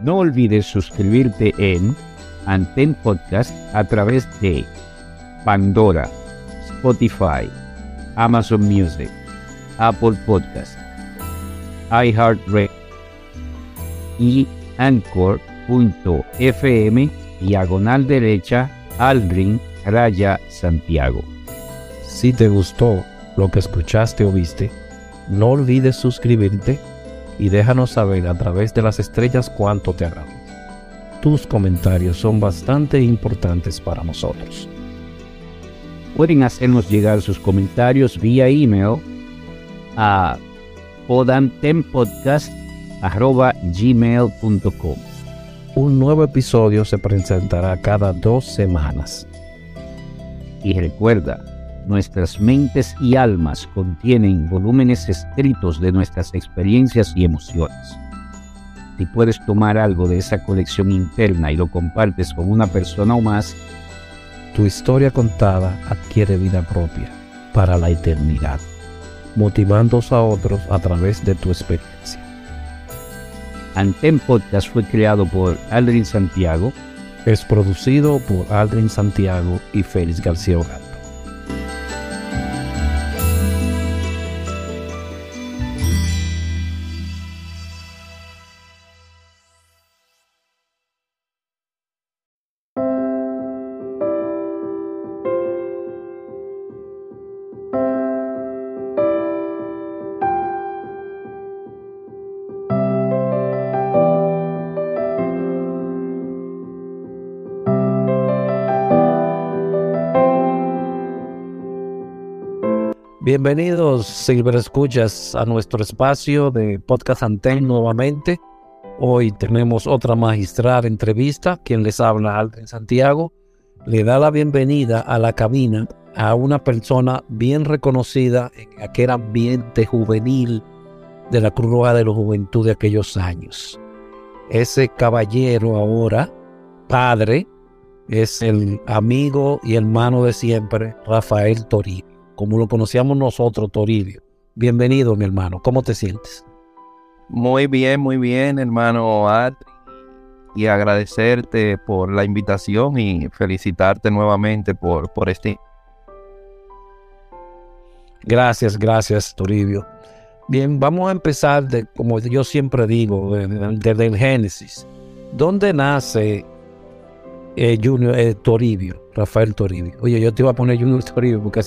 No olvides suscribirte en Anten Podcast a través de Pandora, Spotify, Amazon Music, Apple Podcast, iHeartRadio y Anchor.fm diagonal derecha Aldrin Raya Santiago. Si te gustó lo que escuchaste o viste, no olvides suscribirte y déjanos saber a través de las estrellas cuánto te agradó. Tus comentarios son bastante importantes para nosotros. Pueden hacernos llegar sus comentarios vía email a podantempodcast.gmail.com Un nuevo episodio se presentará cada dos semanas. Y recuerda, nuestras mentes y almas contienen volúmenes escritos de nuestras experiencias y emociones. Si puedes tomar algo de esa colección interna y lo compartes con una persona o más, tu historia contada adquiere vida propia para la eternidad, motivando a otros a través de tu experiencia. Antem Podcast fue creado por Aldrin Santiago. Es producido por Aldrin Santiago y Félix García Hogar. Bienvenidos, Silver Escuchas, a nuestro espacio de Podcast Anten nuevamente. Hoy tenemos otra magistral entrevista. Quien les habla, Aldrin Santiago, le da la bienvenida a la cabina a una persona bien reconocida en aquel ambiente juvenil de la Cruz Roja de la Juventud de aquellos años. Ese caballero ahora, padre, es el amigo y hermano de siempre, Rafael Toribio como lo conocíamos nosotros, Toribio. Bienvenido, mi hermano. ¿Cómo te sientes? Muy bien, muy bien, hermano Adri. Y agradecerte por la invitación y felicitarte nuevamente por, por este. Gracias, gracias, Toribio. Bien, vamos a empezar, de, como yo siempre digo, desde el Génesis. ¿Dónde nace eh, Junior eh, Toribio? Rafael Toribio. Oye, yo te iba a poner Junior Toribio porque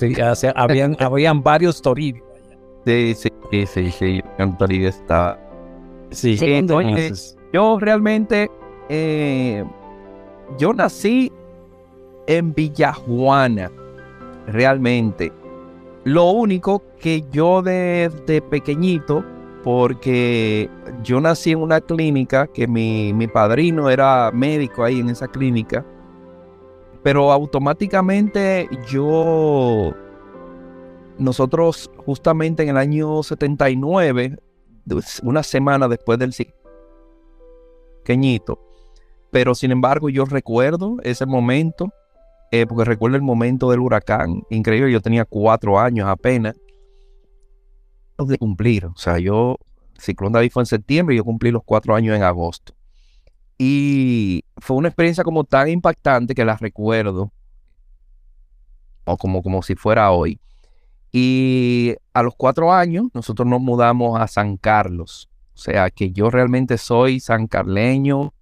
habían, habían varios Toribio. Sí, sí, sí, sí, Toribio está. Sí, entonces, yo realmente, eh, yo nací en Villajuana, realmente. Lo único que yo desde pequeñito, porque yo nací en una clínica que mi, mi padrino era médico ahí en esa clínica pero automáticamente yo, nosotros justamente en el año 79, una semana después del pequeñito, pero sin embargo yo recuerdo ese momento, eh, porque recuerdo el momento del huracán, increíble, yo tenía cuatro años apenas de cumplir, o sea, yo, Ciclón David fue en septiembre y yo cumplí los cuatro años en agosto. Y fue una experiencia como tan impactante que la recuerdo, o como, como si fuera hoy. Y a los cuatro años nosotros nos mudamos a San Carlos. O sea que yo realmente soy sancarleño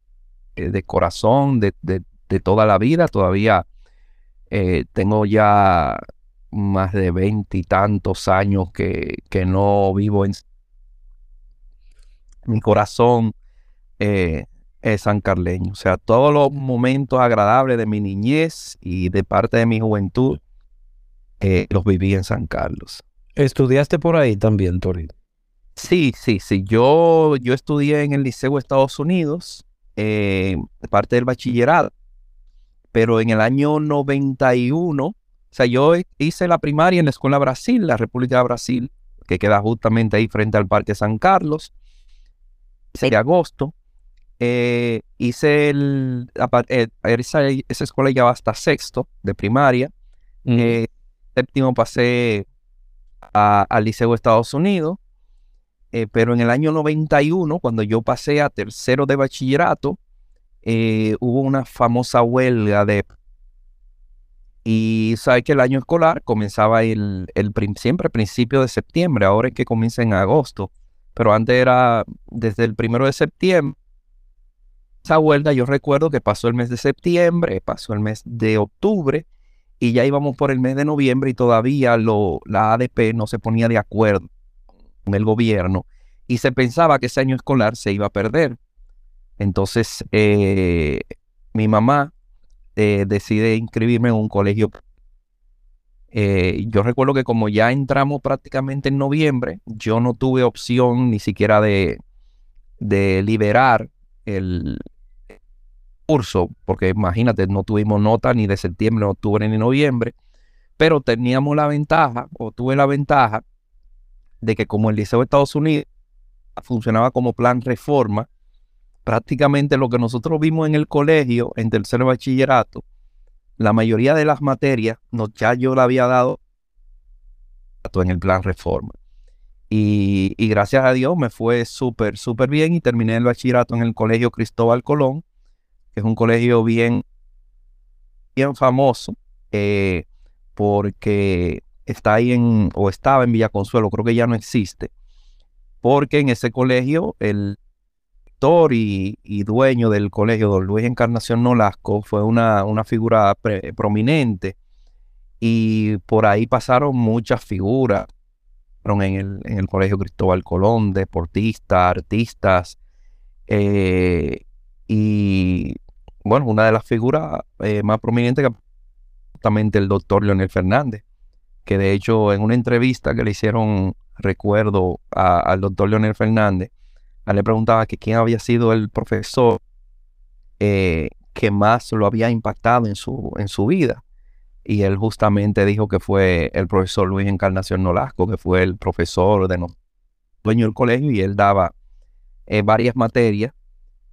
eh, de corazón, de, toda la vida. Todavía eh, tengo ya más de veintitantos años que, que, no vivo en mi corazón. Eh, San Carleño. O sea, todos los momentos agradables de mi niñez y de parte de mi juventud eh, los viví en San Carlos. ¿Estudiaste por ahí también, Torino? Sí, sí, sí. Yo, yo estudié en el Liceo de Estados Unidos, eh, parte del bachillerato, pero en el año 91, o sea, yo hice la primaria en la Escuela Brasil, la República de Brasil, que queda justamente ahí frente al Parque San Carlos, de agosto. Eh, hice el, eh, esa, esa, escuela ya va hasta sexto de primaria. Eh, séptimo pasé al Liceo de Estados Unidos. eh, pero en el año 91, cuando yo pasé a tercero de bachillerato, hubo una famosa huelga de... Y sabes que el año escolar comenzaba el, el siempre principio de septiembre, ahora es que comienza en agosto, pero antes era desde el primero de septiembre. Esa huelga yo recuerdo que pasó el mes de septiembre, pasó el mes de octubre y ya íbamos por el mes de noviembre y todavía lo, la ADP no se ponía de acuerdo con el gobierno y se pensaba que ese año escolar se iba a perder. Entonces, eh, mi mamá eh, decide inscribirme en un colegio. Eh, yo recuerdo que como ya entramos prácticamente en noviembre, yo no tuve opción ni siquiera de, de liberar el curso, porque imagínate, no tuvimos nota ni de septiembre, octubre ni noviembre, pero teníamos la ventaja, o tuve la ventaja, de que como el Liceo de Estados Unidos funcionaba como plan reforma, prácticamente lo que nosotros vimos en el colegio, en tercer bachillerato, la mayoría de las materias no, ya yo la había dado en el plan reforma. Y, gracias a Dios me fue súper, súper bien y terminé el bachillerato en el colegio Cristóbal Colón, que es un colegio bien, bien famoso, eh, porque está ahí en, o estaba en Villa Consuelo, creo que ya no existe, porque en ese colegio el y, dueño del colegio, don Luis Encarnación Nolasco, fue una, una figura prominente. Y por ahí pasaron muchas figuras en el, en el colegio Cristóbal Colón, deportistas, artistas, eh, y bueno, una de las figuras eh, más prominentes que justamente el doctor Leonel Fernández, que de hecho en una entrevista que le hicieron, recuerdo, al doctor Leonel Fernández, le preguntaba que quién había sido el profesor eh, que más lo había impactado en su, en su vida. Y él justamente dijo que fue el profesor Luis Encarnación Nolasco, que fue el profesor de dueño del colegio, y él daba eh, varias materias.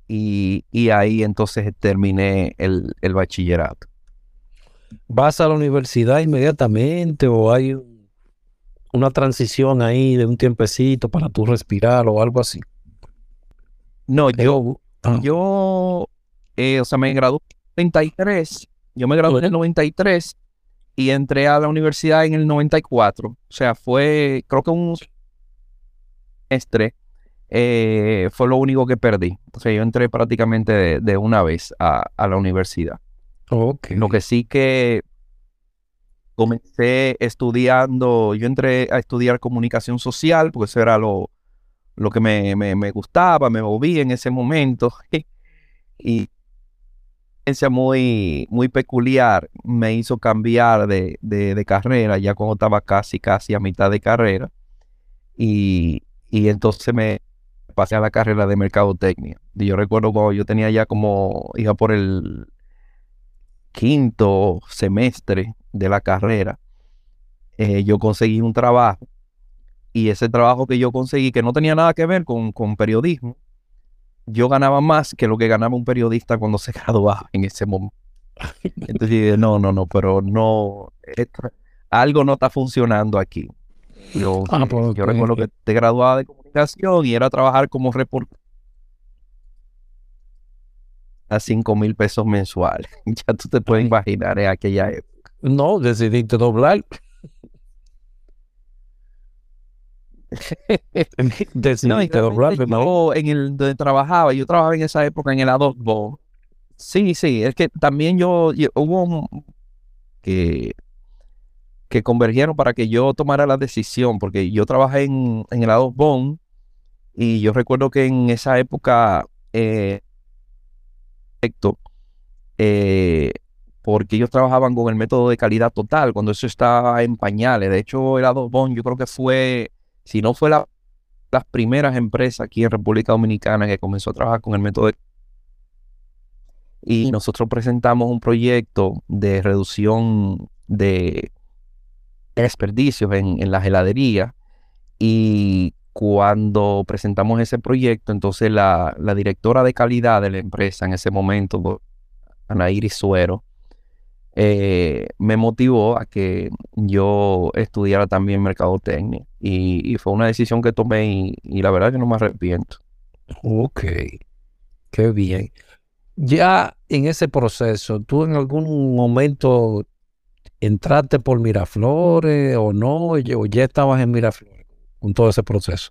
Y, ahí entonces terminé el, el bachillerato. ¿Vas a la universidad inmediatamente o hay una transición ahí de un tiempecito para tú respirar o algo así? No, yo, yo eh, o sea, me gradué en 93, yo me gradué en el 93 y entré a la universidad en el 94. O sea, fue, creo que un semestre eh, fue lo único que perdí. O sea, yo entré prácticamente de, una vez a, la universidad. Okay. Lo que sí que comencé estudiando, yo entré a estudiar comunicación social, porque eso era lo, lo que me, me, gustaba, me moví en ese momento. y experiencia muy, muy peculiar me hizo cambiar de, de, carrera, ya cuando estaba casi, casi a mitad de carrera. Y, y entonces me pasé a la carrera de mercadotecnia. Y yo recuerdo cuando yo tenía ya como, iba por el quinto semestre de la carrera, eh, yo conseguí un trabajo y ese trabajo que yo conseguí, que no tenía nada que ver con, periodismo, yo ganaba más que lo que ganaba un periodista cuando se graduaba en ese momento. Entonces no, no, no, pero no, algo no está funcionando aquí. Yo, ah, pues, yo recuerdo que te graduaba de comunicación y era trabajar como reportero a 5 mil pesos mensuales. Ya tú te puedes imaginar en aquella época. No, decidiste doblar. no, en el donde trabajaba, yo trabajaba en esa época en el Adobe. Sí, sí, es que también yo, hubo que, que convergieron para que yo tomara la decisión, porque yo trabajé en, en el Adobe y yo recuerdo que en esa época, eh, eh, porque ellos trabajaban con el método de calidad total, cuando eso estaba en pañales. De hecho, el Adobe yo creo que fue si no fue la, las primeras empresas aquí en República Dominicana que comenzó a trabajar con el método de... Y nosotros presentamos un proyecto de reducción de desperdicios en, en las heladerías y cuando presentamos ese proyecto, entonces la, la, directora de calidad de la empresa en ese momento, Ana Iris Suero, eh, me motivó a que yo estudiara también mercadotecnia. Y, y fue una decisión que tomé y, y la verdad que no me arrepiento. Ok, qué bien. Ya en ese proceso, ¿tú en algún momento entraste por Miraflores o no? O ya estabas en Miraflores con todo ese proceso.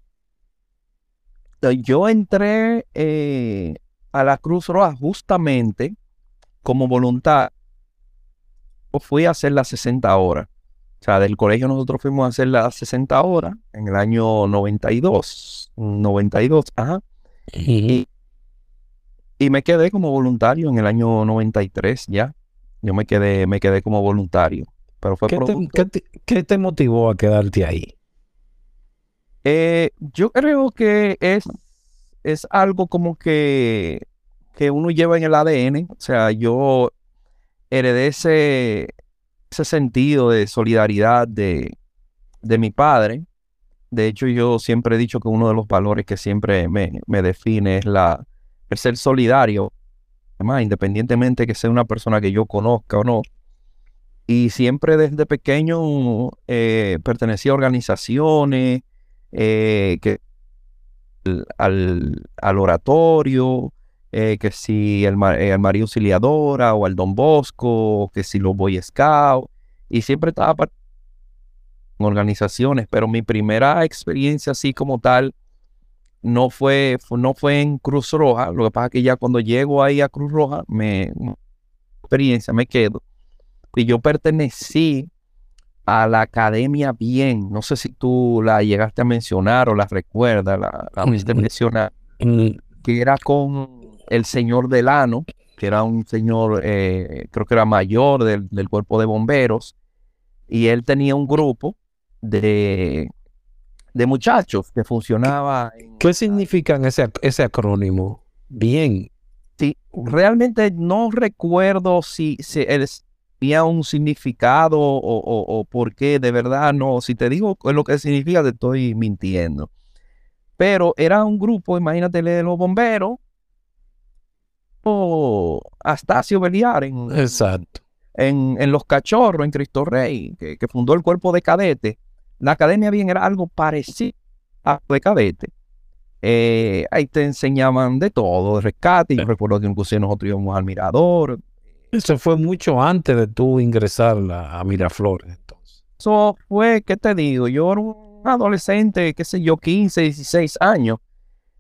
Yo entré eh, a la Cruz Roja justamente como voluntario. Fui a hacer las 60 horas. O sea, del colegio nosotros fuimos a hacer las 60 horas en el año 92. 92, ajá. Y, y me quedé como voluntario en el año 93 ya. Yo me quedé, me quedé como voluntario. Pero fue ¿Qué, te, producto- qué te- qué te motivó a quedarte ahí? Eh, yo creo que es, es algo como que, que uno lleva en el ADN. O sea, yo heredé ese, sentido de solidaridad de, de mi padre. De hecho, yo siempre he dicho que uno de los valores que siempre me, me define es la, el ser solidario. Además, independientemente que sea una persona que yo conozca o no. Y siempre desde pequeño eh, pertenecía a organizaciones eh, que al- al oratorio, eh, que si el, eh, al María Auxiliadora o al Don Bosco, que si los Boy Scouts, y siempre estaba en organizaciones, pero mi primera experiencia así como tal no fue, fu- no fue en Cruz Roja, lo que pasa es que ya cuando llego ahí a Cruz Roja, me experiencia me quedo, y yo pertenecí a la academia bien. No sé si tú la llegaste a mencionar o la recuerdas, la, la mencionar, que era con el señor Delano, que era un señor, eh, creo que era mayor del, del cuerpo de bomberos, y él tenía un grupo de, de muchachos que funcionaba en... ¿Qué significan ese, ese acrónimo? Bien. Sí, realmente no recuerdo si, si él tenía un significado o, o, o por qué, de verdad no. Si te digo lo que significa, te estoy mintiendo. Pero era un grupo, imagínate, de los bomberos, Astacio Beliar en, Exacto. en, en Los Cachorros, en Cristo Rey, que, que fundó el cuerpo de cadete. La academia bien era algo parecido a de cadete. Eh, ahí te enseñaban de todo, de rescate. Yo recuerdo que inclusive nosotros íbamos al mirador. Eso fue mucho antes de tú ingresar la- a Miraflores. Entonces. Eso fue, ¿qué te digo? Yo era un adolescente, qué sé yo, 15, 16 años.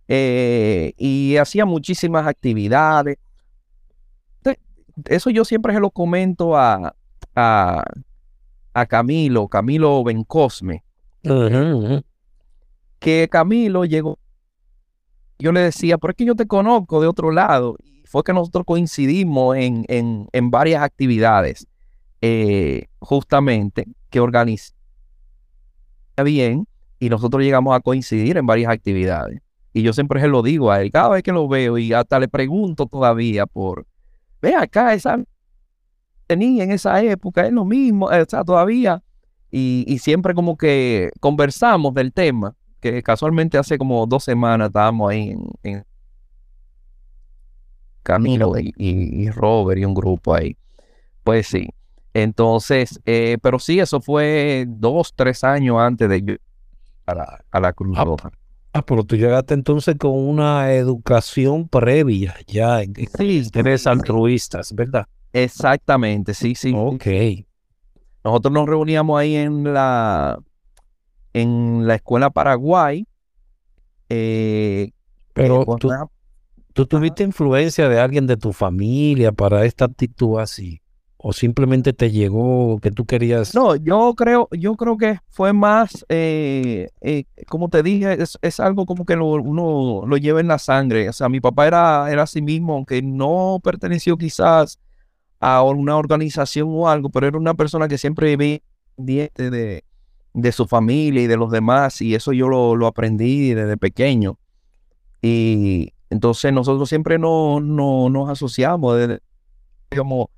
Eh, y hacía muchísimas actividades. Eso yo siempre se lo comento a, a, a Camilo, Camilo Bencosme. Ujú. que Camilo llegó. Yo le decía, pero es que yo te conozco de otro lado. Y fue que nosotros coincidimos en, en, en varias actividades, eh, justamente, que organizé bien y nosotros llegamos a coincidir en varias actividades. Y yo siempre se lo digo a él, cada vez que lo veo y hasta le pregunto todavía por, ve acá, esa tenía en esa época, es lo mismo, eh, o sea, todavía. Y, y siempre como que conversamos del tema que casualmente hace como dos semanas estábamos ahí en, en Camilo y, y- y Robert y un grupo ahí. Pues sí. Entonces, eh, pero sí, eso fue dos, tres años antes de yo a la, a la Cruz Ah, Roja. Ah, pero tú llegaste entonces con una educación previa ya en Sí, intereses altruistas, ¿verdad? exactamente, sí, sí. sí. Ok. Nosotros nos reuníamos ahí en la, en la escuela Paraguay. eh, Pero tú, una- ¿tú tuviste influencia de alguien de tu familia para esta actitud así? ¿O simplemente te llegó que tú querías? No, yo creo, yo creo que fue más, eh, eh, como te dije, es, es algo como que lo- uno lo lleva en la sangre. O sea, mi papá era, era así mismo, aunque no perteneció quizás a una organización o algo, pero era una persona que siempre vivía de, de su familia y de los demás, y eso yo lo, lo aprendí desde pequeño. Y entonces nosotros siempre no, no- nos asociamos, como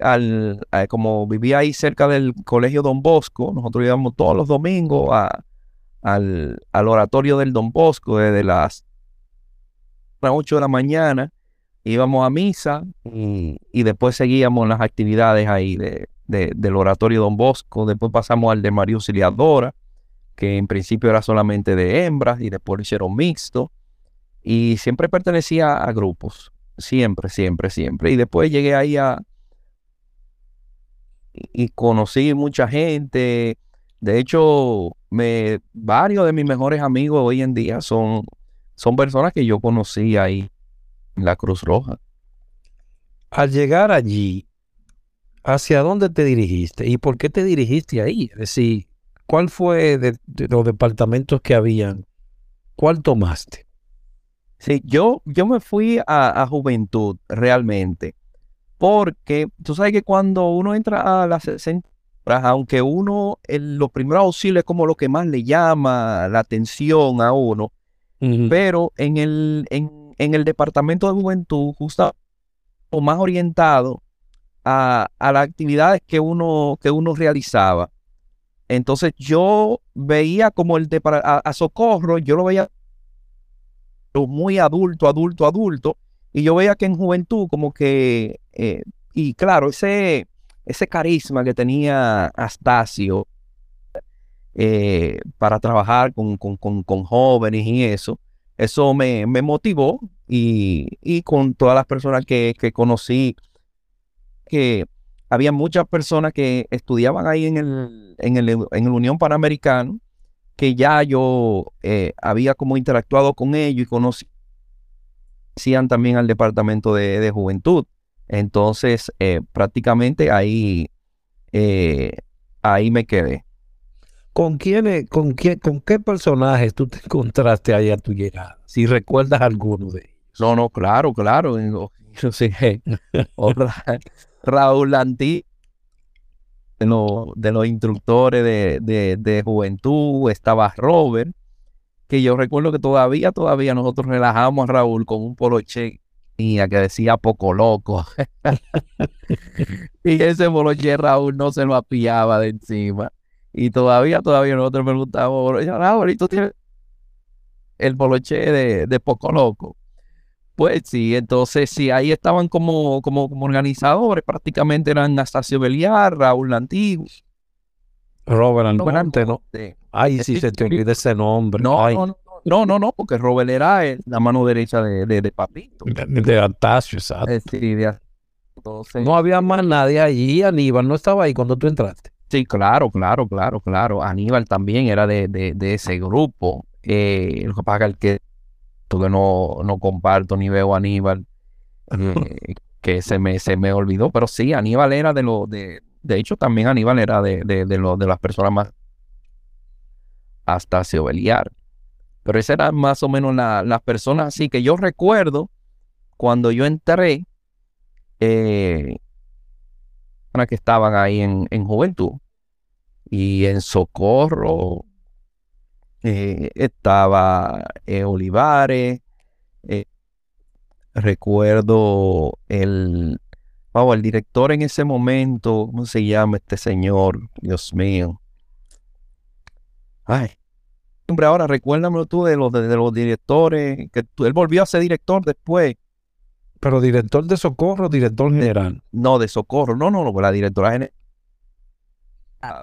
al, a- como vivía ahí cerca del colegio Don Bosco, nosotros íbamos todos los domingos a- al, al oratorio del Don Bosco desde las 8 de la mañana íbamos a misa y, y después seguíamos las actividades ahí de, de- del oratorio Don Bosco. Después pasamos al de María Auxiliadora, que en principio era solamente de hembras y después lo hicieron mixto. Y siempre pertenecía a grupos, siempre, siempre, siempre. Y después llegué ahí a... Y conocí mucha gente. De hecho, me, varios de mis mejores amigos hoy en día son, son personas que yo conocí ahí en la Cruz Roja. Al llegar allí, ¿hacia dónde te dirigiste? ¿Y por qué te dirigiste ahí? Es decir, ¿cuál fue de, de los departamentos que habían? ¿Cuál tomaste? Sí, yo, yo me fui a, a juventud realmente, porque tú sabes que cuando uno entra a las 60, horas, aunque uno, el, los primeros auxilios es como lo que más le llama la atención a uno, pero en el, en, en el departamento de juventud, justo o más orientado a, a las actividades que uno, que uno realizaba. Entonces yo veía como el de a, a socorro, yo lo veía muy adulto, adulto, adulto, y yo veía que en juventud como que, eh, y claro, ese, ese carisma que tenía Astacio eh, para trabajar con, con, con, con jóvenes y eso, eso me, me motivó y, y, con todas las personas que, que, conocí, que había muchas personas que estudiaban ahí en el, en el, en el Unión Panamericano, que ya yo eh, había como interactuado con ellos y conocían también al departamento de, de juventud. Entonces, eh, prácticamente ahí, eh, ahí me quedé. ¿Con quién, con quién, con qué personajes tú te encontraste ahí a tu llegada? Si recuerdas alguno de ellos. No, no, claro, claro. No sé, Raúl Antí, de, lo, de, los instructores de, de, de, juventud, estaba Robert, que yo recuerdo que todavía, todavía nosotros relajamos a Raúl con un poloche que decía poco loco. y ese poloche Raúl no se lo apiaba de encima. Y todavía, todavía nosotros preguntamos, Raúl, ¿y tú tienes el poloche de, de poco loco? Pues sí, entonces sí, ahí estaban como, como, como organizadores, prácticamente eran Anastasio Beliar, Raúl Antiguo. Robert Almonte, ¿no? Ay, sí, se te olvida ese nombre. No, Ay. no, no, no, no, no, porque Robert era el, la mano derecha de, de, de Papito. De, de exacto. Eh, sí, de, entonces, no había más nadie allí, Aníbal no estaba ahí cuando tú entraste. Sí, claro, claro, claro, claro. Aníbal también era de, de, de ese grupo. Eh, lo que pasa es que que no, no comparto ni veo a Aníbal, eh, que se me, se me olvidó, pero sí, Aníbal era de los, de, de hecho también Aníbal era de, de, de, lo, de las personas más hasta Beliar. Pero esas eran más o menos la, las personas así que yo recuerdo cuando yo entré, eh, que estaban ahí en, en juventud y en socorro eh, estaba eh, Olivares, recuerdo el, wow, el director en ese momento, ¿cómo se llama este señor? Dios mío. Ay, hombre, ahora recuérdamelo tú de los, de, de los directores, que tú, él volvió a ser director después. Pero director de socorro, director general. No, de socorro, no, no, no, la directora general.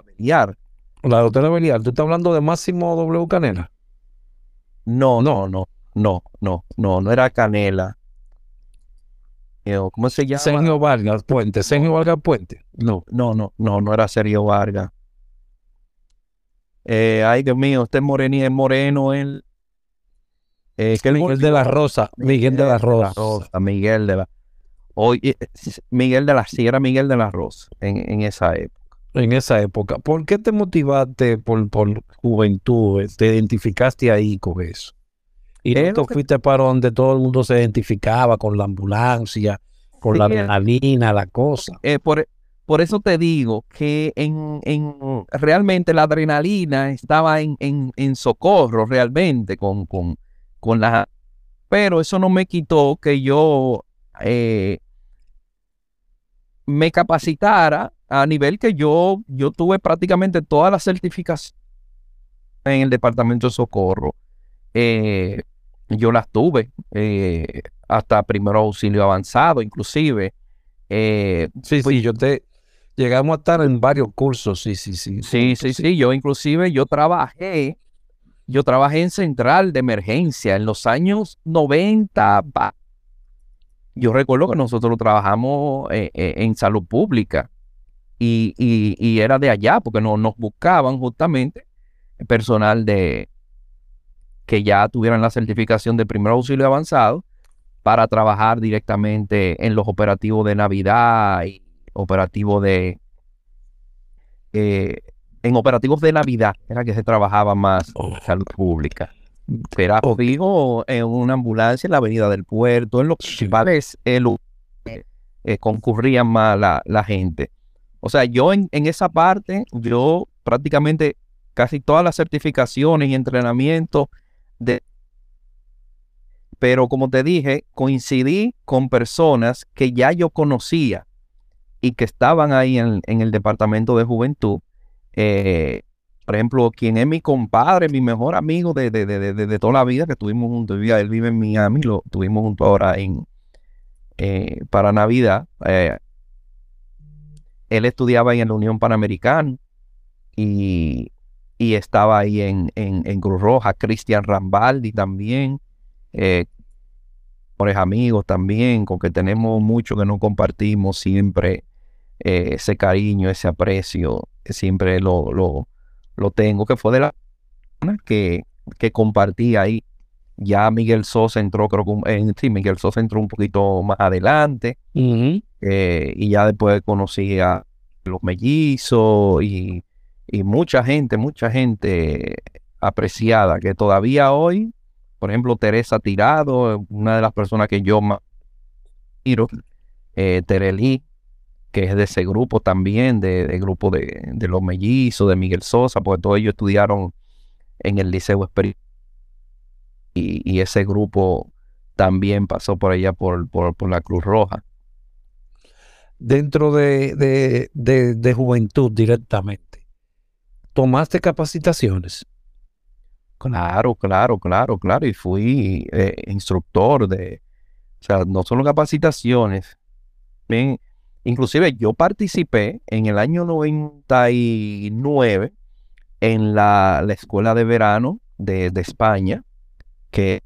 Beliar. La doctora Belial, ¿tú estás hablando de Máximo W. Canela? No, no, no, no, no, no, no era Canela. ¿Cómo se llama? Sergio Vargas Puente, Sergio Vargas Puente. No, no, no, no, no era Sergio Vargas. Eh, ay, Dios mío, este morení es moreno, él. Eh, que Miguel de la Rosa, Miguel de la Rosa. Rosa Miguel de la Hoy, Miguel de la, sí, era Miguel de la Rosa en, en esa época en esa época. ¿Por qué te motivaste por, por juventud? ¿Te identificaste ahí con eso? Y no te fuiste para donde todo el mundo se identificaba con la ambulancia, con sí, la adrenalina, la cosa. Eh, por, por, eso te digo que en, en realmente la adrenalina estaba en, en, en socorro realmente con, con, con la... Pero eso no me quitó que yo eh, me capacitara a nivel que yo, yo tuve prácticamente todas las certificaciones en el departamento de socorro. Eh, yo las tuve. Eh, hasta primero auxilio avanzado, inclusive. Eh, sí, sí, yo te... Llegamos a estar en varios cursos, sí, sí, sí. Sí, sí, sí, yo inclusive, yo trabajé, yo trabajé en central de emergencia en los años 90. Yo recuerdo que nosotros trabajamos eh, eh, en salud pública y, y, era de allá porque no, nos buscaban justamente personal de que ya tuvieran la certificación de primer auxilio avanzado para trabajar directamente en los operativos de Navidad y operativos de... Eh, en operativos de Navidad era que se trabajaba más oh. salud pública. Era fijo en una ambulancia en la avenida del puerto, en los principales eh, eh, concurrían más la, gente. O sea, yo en, en, esa parte, yo prácticamente casi todas las certificaciones y entrenamientos de pero como te dije, coincidí con personas que ya yo conocía y que estaban ahí en, el departamento de juventud. Eh, por ejemplo, quien es mi compadre, mi mejor amigo de, de, toda la vida, que estuvimos juntos, él vive en Miami, lo tuvimos juntos ahora en, eh, para Navidad. Eh, él estudiaba ahí en la Unión Panamericana y, estaba ahí en, en, Cruz Roja, Cristian Rambaldi también eh, amigos también, con que tenemos mucho que no compartimos siempre, eh, ese cariño, ese aprecio, siempre lo, lo, lo, tengo, que fue de la que, que compartí ahí. Ya Miguel Sosa entró, creo que en, sí, Miguel Sosa entró un poquito más adelante. Eh, y ya después conocí a los mellizos y, y mucha gente, mucha gente apreciada que todavía hoy por ejemplo, Teresa Tirado, una de las personas que yo más quiero, eh, Terelí, que es de ese grupo también, del de grupo de, los mellizos, de Miguel Sosa, porque todos ellos estudiaron en el Liceo Experimental. Y, ese grupo también pasó por allá por, por, la Cruz Roja. Dentro de, de juventud directamente, ¿tomaste capacitaciones? Claro, claro, claro, claro. Y fui eh, instructor de, o sea, no solo capacitaciones. Bien, inclusive yo participé en el año 99 en la, escuela de verano de, España, que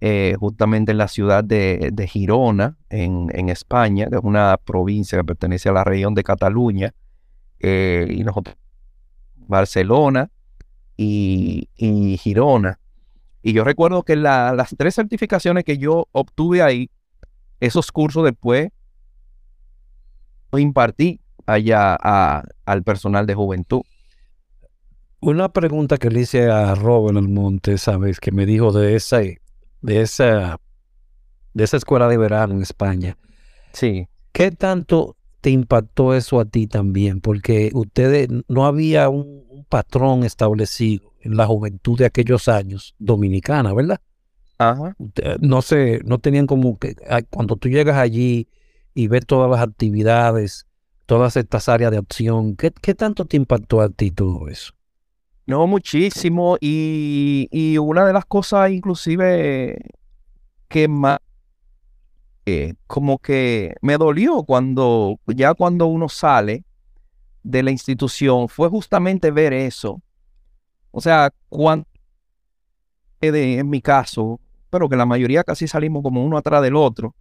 eh, justamente en la ciudad de, Girona, en, España, que es una provincia que pertenece a la región de Cataluña, eh, y nosotros, Barcelona, y, Girona. Y yo recuerdo que las tres certificaciones que yo obtuve ahí, esos cursos después los impartí allá al personal de juventud. Una pregunta que le hice a Robert Almonte, sabes, que me dijo de esa, de esa, de esa escuela de verano en España. Sí. ¿Qué tanto te impactó eso a ti también? Porque ustedes no había un, patrón establecido en la juventud de aquellos años dominicana, ¿verdad? Ajá. No sé, no tenían como que cuando tú llegas allí y ves todas las actividades, todas estas áreas de acción, ¿qué, tanto te impactó a ti todo eso? No, muchísimo. Y, y una de las cosas inclusive que más eh, como que me dolió cuando ya cuando uno sale de la institución fue justamente ver eso. O sea, cuando, en mi caso, pero que la mayoría casi salimos como uno atrás del otro,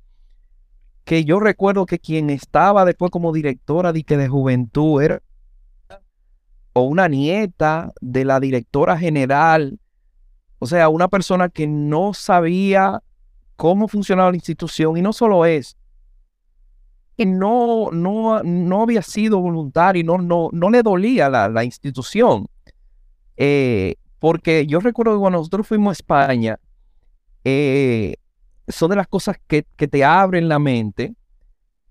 que yo recuerdo que quien estaba después como directora de, de juventud era o una nieta de la directora general, o sea, una persona que no sabía cómo funcionaba la institución y no solo es, que no, no, no había sido voluntario, no, no, no le dolía la, la institución. Eh, porque yo recuerdo que cuando nosotros fuimos a España, eh, son de las cosas que, que, te abren la mente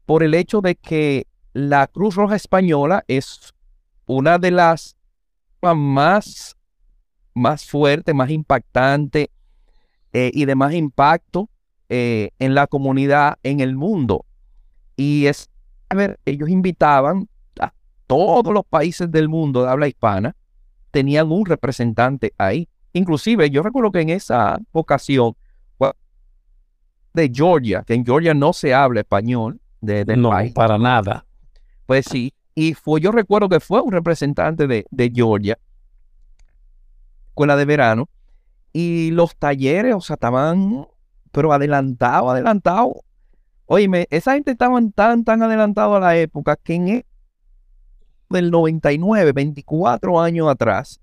por el hecho de que la Cruz Roja Española es una de las más, más fuertes, más impactantes eh, y de más impacto en la comunidad en el mundo. Y es, a ver, ellos invitaban a todos los países del mundo de habla hispana, tenían un representante ahí. Inclusive, yo recuerdo que en esa ocasión, de Georgia, que en Georgia no se habla español de, del no, país. para nada. Pues sí, y fue, yo recuerdo que fue un representante de, de Georgia, escuela de verano, y los talleres, o sea, estaban, pero adelantados, adelantados. Oye, esa gente estaban tan, tan adelantados a la época que en el del 99, 24 años atrás,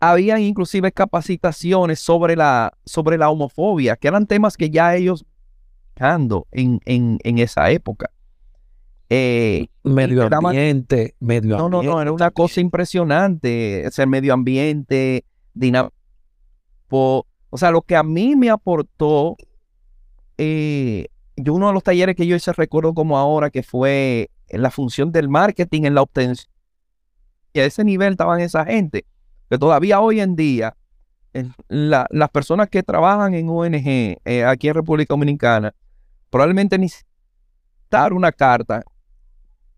habían inclusive capacitaciones sobre la, sobre la homofobia, que eran temas que ya ellos en, en, en esa época. Eh, medio ambiente, medio no, no, no, era una cosa impresionante. Es el medio ambiente, dinámico. O sea, lo que a mí me aportó, eh, yo uno de los talleres que yo hice, recuerdo como ahora, que fue la función del marketing, en la obtención. Y a ese nivel estaban esa gente, que todavía hoy en día, las personas que trabajan en ONG eh, aquí en República Dominicana, probablemente ni dar una carta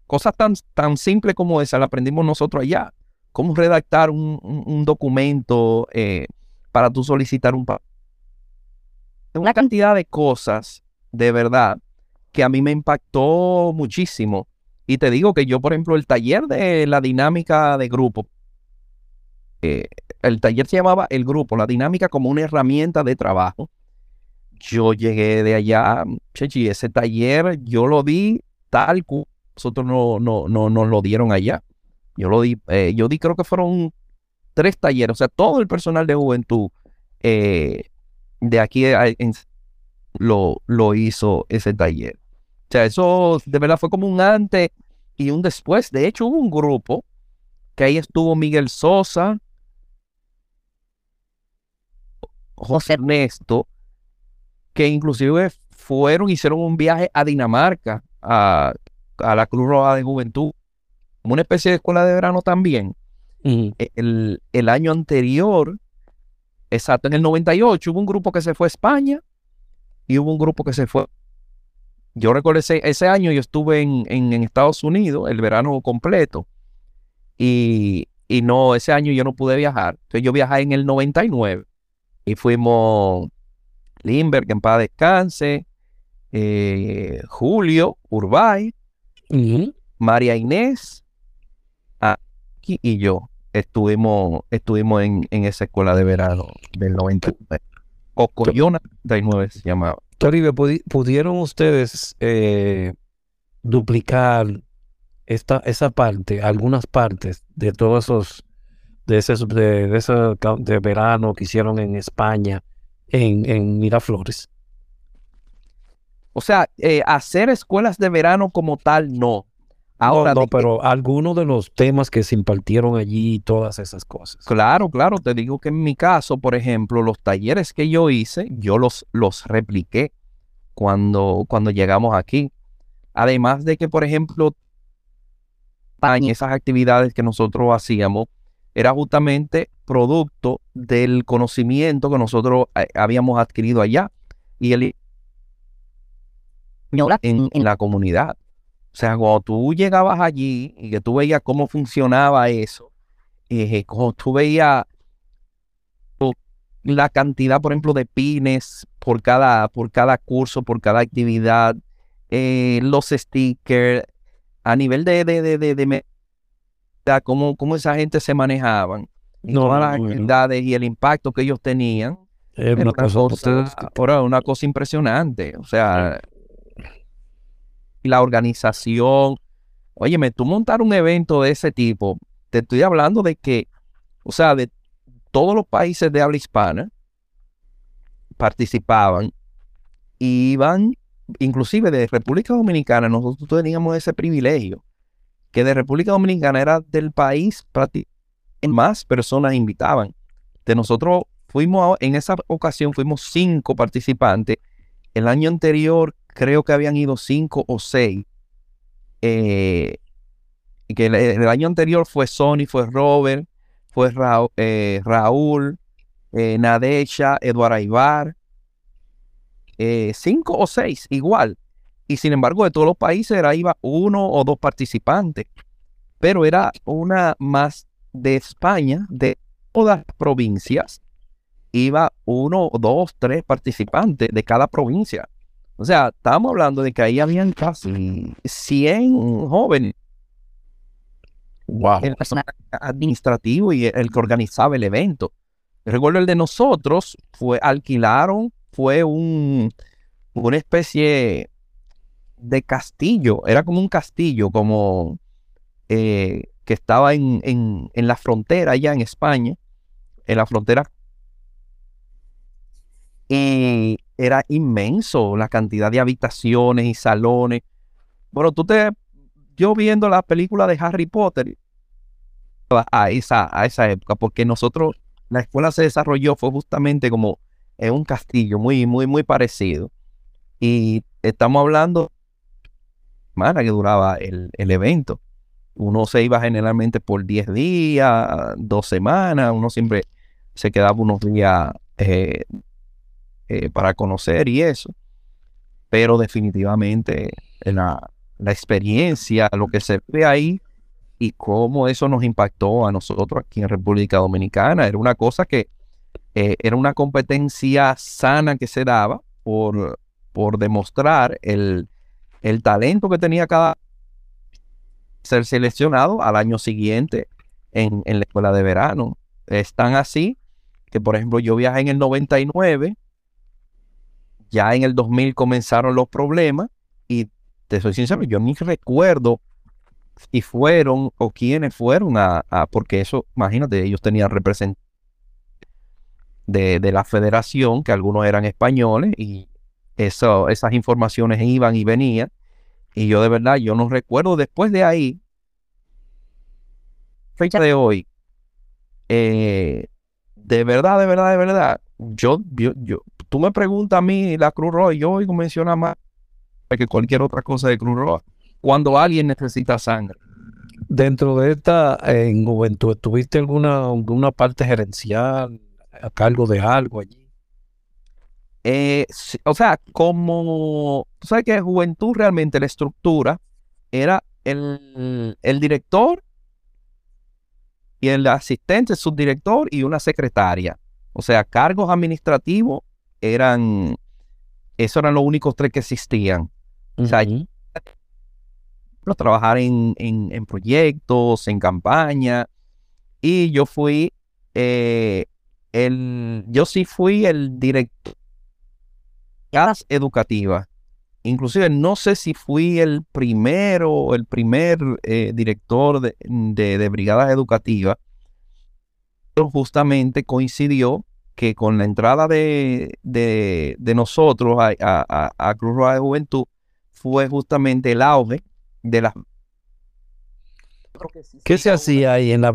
cosas tan, tan simples como esa la aprendimos nosotros allá. Cómo redactar un, un- un documento eh, para tú solicitar un papel. Una cantidad de cosas, de verdad, que a mí me impactó muchísimo. Y te digo que yo, por ejemplo, el taller de la dinámica de grupo, eh, el taller se llamaba El Grupo, la dinámica como una herramienta de trabajo. Yo llegué de allá, chechi, ese taller yo lo di tal cual nosotros no, no, no nos lo dieron allá. Yo lo di, eh, yo di, creo que fueron tres talleres, o sea, todo el personal de juventud eh, de aquí lo, lo hizo ese taller. O sea, eso de verdad fue como un antes y un después. De hecho, hubo un grupo que ahí estuvo Miguel Sosa, José Ernesto, que inclusive fueron, hicieron un viaje a Dinamarca, a, a la Cruz Roja de Juventud, como una especie de escuela de verano también. Ujú. E- El, el año anterior, exacto, en el 98, hubo un grupo que se fue a España y hubo un grupo que se fue. Yo recuerdo ese, ese año yo estuve en, en- en Estados Unidos, el verano completo, y, y no, ese año yo no pude viajar. Entonces yo viajé en el 99 y fuimos Limberg, en paz descanse, eh, Julio, Urbay. María Inés, aquí y yo estuvimos, estuvimos en, en esa escuela de verano del 99. Cocoyona 99 se llamaba. Toribe, pudi- ¿pudieron ustedes eh, duplicar esta, esa parte, algunas partes de todos esos, de ese, de, de ese de verano que hicieron en España, en, en Miraflores? O sea, eh, hacer escuelas de verano como tal, no. Ahora, no, pero algunos de los temas que se impartieron allí y todas esas cosas. Claro, claro, te digo que en mi caso, por ejemplo, los talleres que yo hice, yo los, los repliqué cuando, cuando llegamos aquí. Además de que, por ejemplo, en esas actividades que nosotros hacíamos, era justamente producto del conocimiento que nosotros eh, habíamos adquirido allá y el en, en la comunidad. O sea, cuando tú llegabas allí y que tú veías cómo funcionaba eso, eh, cuando tú veías la cantidad, por ejemplo, de pines por cada, por cada curso, por cada actividad, eh, los stickers, a nivel de, de, de, de, de cómo, cómo esa gente se manejaban, y No, todas las no, no. actividades y el impacto que ellos tenían, Es era una cosa cosa, ahora, una cosa impresionante. O sea, la organización. Óyeme, tú montar un evento de ese tipo, te estoy hablando de que, o sea, de todos los países de habla hispana participaban y iban, inclusive de República Dominicana, nosotros teníamos ese privilegio, que de República Dominicana era del país más personas invitaban. De nosotros fuimos, a- en esa ocasión fuimos cinco participantes. El año anterior creo que habían ido cinco o seis. Eh, que el, año anterior fue Sony, fue Robert, fue eh, Raúl, eh, Nadesha, Eduardo Aibar. eh, cinco o seis, igual. Y sin embargo, de todos los países era iba uno o dos participantes. Pero era una más de España, de todas las provincias. iba uno, dos, tres participantes de cada provincia. O sea, estábamos hablando de que ahí habían casi 100 jóvenes. Wow. El personal administrativo y el que organizaba el evento. Recuerdo el de nosotros, fue, alquilaron, fue un, una especie de castillo, era como un castillo, como eh, que estaba en, en, en la frontera allá en España, en la frontera y era inmenso la cantidad de habitaciones y salones. Bueno, tú te, yo viendo la película de Harry Potter a esa, a esa época, porque nosotros, la escuela se desarrolló, fue justamente como un castillo muy, muy, muy parecido. Y estamos hablando, semana que duraba el, el evento. Uno se iba generalmente por 10 días, dos semanas, uno siempre se quedaba unos días eh, eh, para conocer y eso. Pero definitivamente la, la experiencia, lo que se ve ahí y cómo eso nos impactó a nosotros aquí en República Dominicana, era una cosa que eh, era una competencia sana que se daba por, por demostrar el, el talento que tenía cada ser seleccionado al año siguiente en, en la escuela de verano. Es tan así que, por ejemplo, yo viajé en el 99 ya en el 2000 comenzaron los problemas y te soy sincero, yo ni recuerdo si fueron o quiénes fueron a, porque eso, imagínate, ellos tenían representantes de, la federación, que algunos eran españoles y eso, esas informaciones iban y venían. Y yo de verdad, yo no recuerdo después de ahí, fecha de hoy, eh, de verdad, de verdad, de verdad, yo, yo, tú me preguntas a mí la Cruz Roja, yo oigo mencionar más que cualquier otra cosa de Cruz Roja. Cuando alguien necesita sangre. Dentro de esta en juventud, ¿tuviste alguna, alguna parte gerencial a cargo de algo allí? Eh, o sea, como tú sabes que en juventud realmente la estructura era el, el director y el asistente, subdirector y una secretaria. O sea, cargos administrativos eran, esos eran los únicos tres que existían. O sea, trabajar en, en, proyectos, en campaña. Y yo fui, eh, el, yo sí fui el director de educativa. Inclusive no sé si fui el primero, el primer eh, director de, de, de brigadas educativas, justamente coincidió que con la entrada de, nosotros a, Cruz Roja de Juventud fue justamente el auge de la... ¿Qué se hacía ahí en la...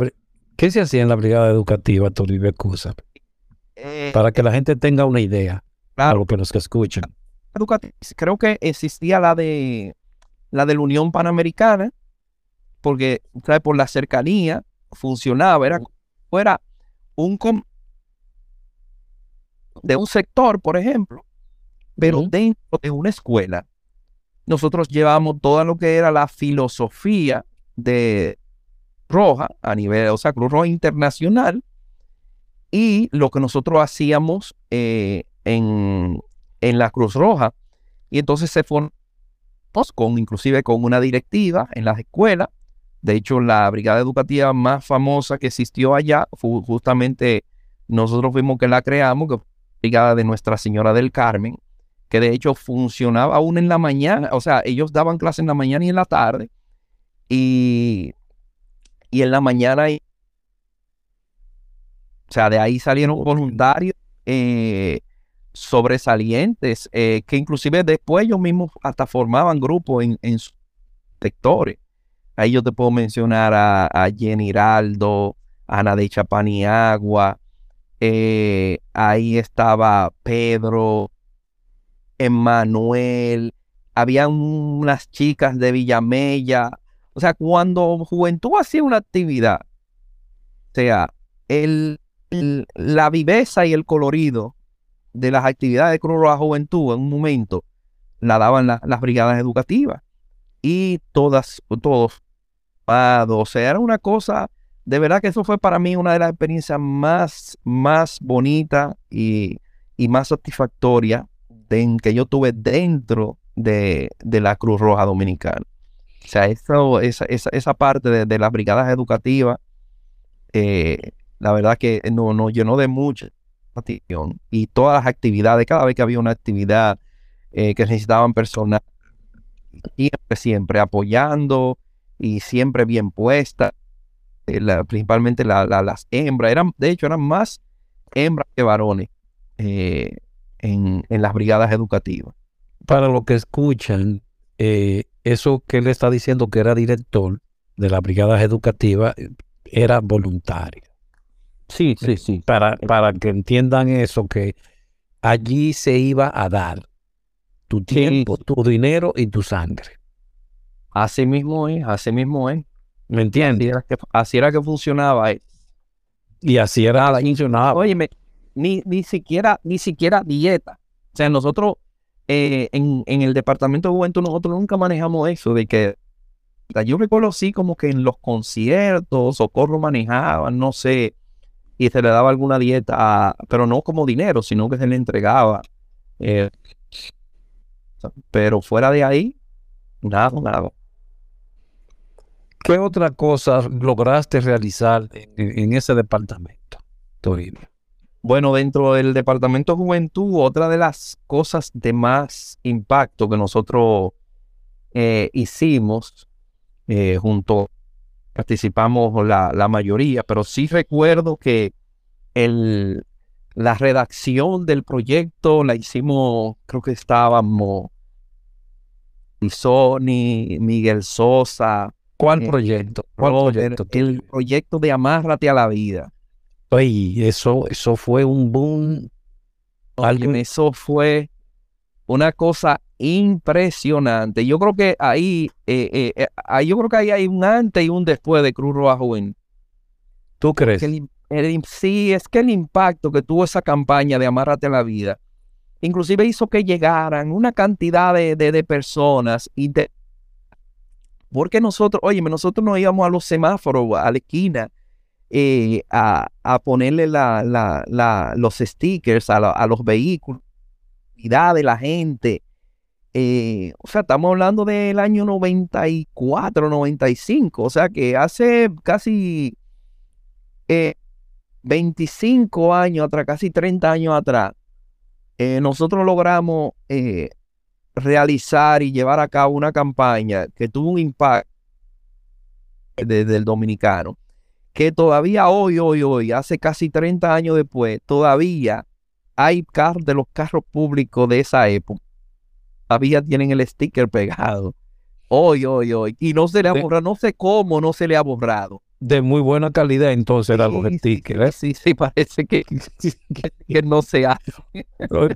¿Qué se hacía en la brigada educativa, Toribio Cusa? Eh, Para que la gente tenga una idea, claro, a lo que nos escuchan. Creo que existía la de la de la Unión Panamericana, porque por la cercanía funcionaba, era, fuera un, de un sector, por ejemplo, pero dentro de una escuela, nosotros llevamos todo lo que era la filosofía de Roja a nivel, o sea, Cruz Roja Internacional, y lo que nosotros hacíamos eh, en, en, la Cruz Roja. Y entonces se formó con, inclusive con una directiva en las escuelas. De hecho, la brigada educativa más famosa que existió allá fue justamente nosotros fuimos que la creamos, que brigada de Nuestra Señora del Carmen, que de hecho funcionaba aún en la mañana, o sea, ellos daban clase en la mañana y en la tarde, y, y en la mañana, o sea, de ahí salieron voluntarios eh, sobresalientes, eh, que inclusive después ellos mismos hasta formaban grupos en, en sus sectores. Ahí yo te puedo mencionar a, a Jenny Hiraldo, Ana de Chapaniagua, eh, ahí estaba Pedro, Emanuel, había unas chicas de Villamella. O sea, cuando Juventud hacía una actividad, o sea, el, la viveza y el colorido de las actividades de Cruz Roja Juventud en un momento la daban las brigadas educativas y todas, todos, o sea, era una cosa de verdad que eso fue para mí una de las experiencias más, más bonitas y, y más satisfactorias que yo tuve dentro de, de, la Cruz Roja Dominicana. O sea, eso, esa, esa, esa parte de, de, las brigadas educativas, eh, la verdad que nos no llenó de mucha satisfacción. Y todas las actividades, cada vez que había una actividad eh, que necesitaban personas, siempre, siempre apoyando y siempre bien puesta. Eh, principalmente la, la, las hembras, eran, de hecho eran más hembras que varones eh, en, en, las brigadas educativas. Para los que escuchan, eh, eso que él está diciendo que era director de las brigadas educativas era voluntario. Sí, sí, sí. Para, para que entiendan eso, que allí se iba a dar tu tiempo, sí. tu dinero y tu sangre. Así mismo es, así mismo es. ¿Me entiendes? Así era que, funcionaba. Y así era funcionaba. Oye, ni, ni siquiera, ni siquiera dieta. O sea, nosotros eh, en, en, el departamento de juventud, nosotros nunca manejamos eso de que yo recuerdo sí como que en los conciertos, Socorro manejaba, no sé, y se le daba alguna dieta, pero no como dinero, sino que se le entregaba. Eh, pero fuera de ahí, nada, nada. ¿Qué otra cosa lograste realizar en, ese departamento, Toribio? Bueno, dentro del departamento de juventud, otra de las cosas de más impacto que nosotros eh, hicimos, eh, junto, participamos la, mayoría, pero sí recuerdo que la redacción del proyecto la hicimos, creo que estábamos Sony, Miguel Sosa, ¿Cuál proyecto? ¿Cuál proyecto? El proyecto de Amárrate a la Vida. Oye, eso, eso fue un boom. Alguien... Eso fue una cosa impresionante. Yo creo que ahí, eh, eh, ahí, yo creo que ahí hay un antes y un después de Cruz Roja Joven. ¿Tú crees? El, el, sí, es que el impacto que tuvo esa campaña de Amárrate a la Vida, inclusive hizo que llegaran una cantidad de, de, de personas y de, porque nosotros, oye, nosotros nos íbamos a los semáforos, a la esquina, eh, a, a, ponerle la, la, la, los stickers a, los vehículos, de la gente. Eh, o sea, estamos hablando del año 94, 95, o sea que hace casi eh, 25 años atrás, casi 30 años atrás, eh, nosotros logramos realizar y llevar a cabo una campaña que tuvo un impacto desde el dominicano, que todavía hoy, hoy, hoy, hace casi 30 años después, todavía hay carros de los carros públicos de esa época. Todavía tienen el sticker pegado. Hoy, hoy, hoy. Y no se le ha borrado, no sé cómo no se le ha borrado. De muy buena calidad entonces eran los stickers. ¿eh? Sí, sí, parece que, que, que no se hace.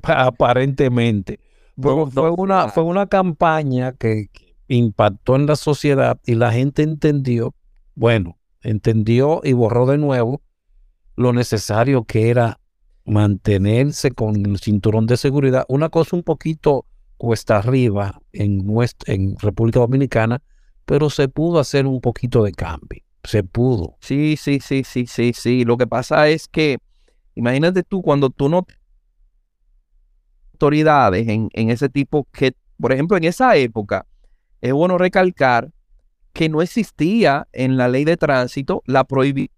Aparentemente. Fue, fue, una, fue una campaña que impactó en la sociedad y la gente entendió, bueno, entendió y borró de nuevo lo necesario que era mantenerse con el cinturón de seguridad. Una cosa un poquito cuesta arriba en, nuestra, en República Dominicana, pero se pudo hacer un poquito de cambio. Se pudo. Sí, sí, sí, sí, sí, sí. Lo que pasa es que, imagínate tú, cuando tú no autoridades en, en, ese tipo que, por ejemplo, en esa época, es bueno recalcar que no existía en la ley de tránsito la prohibición,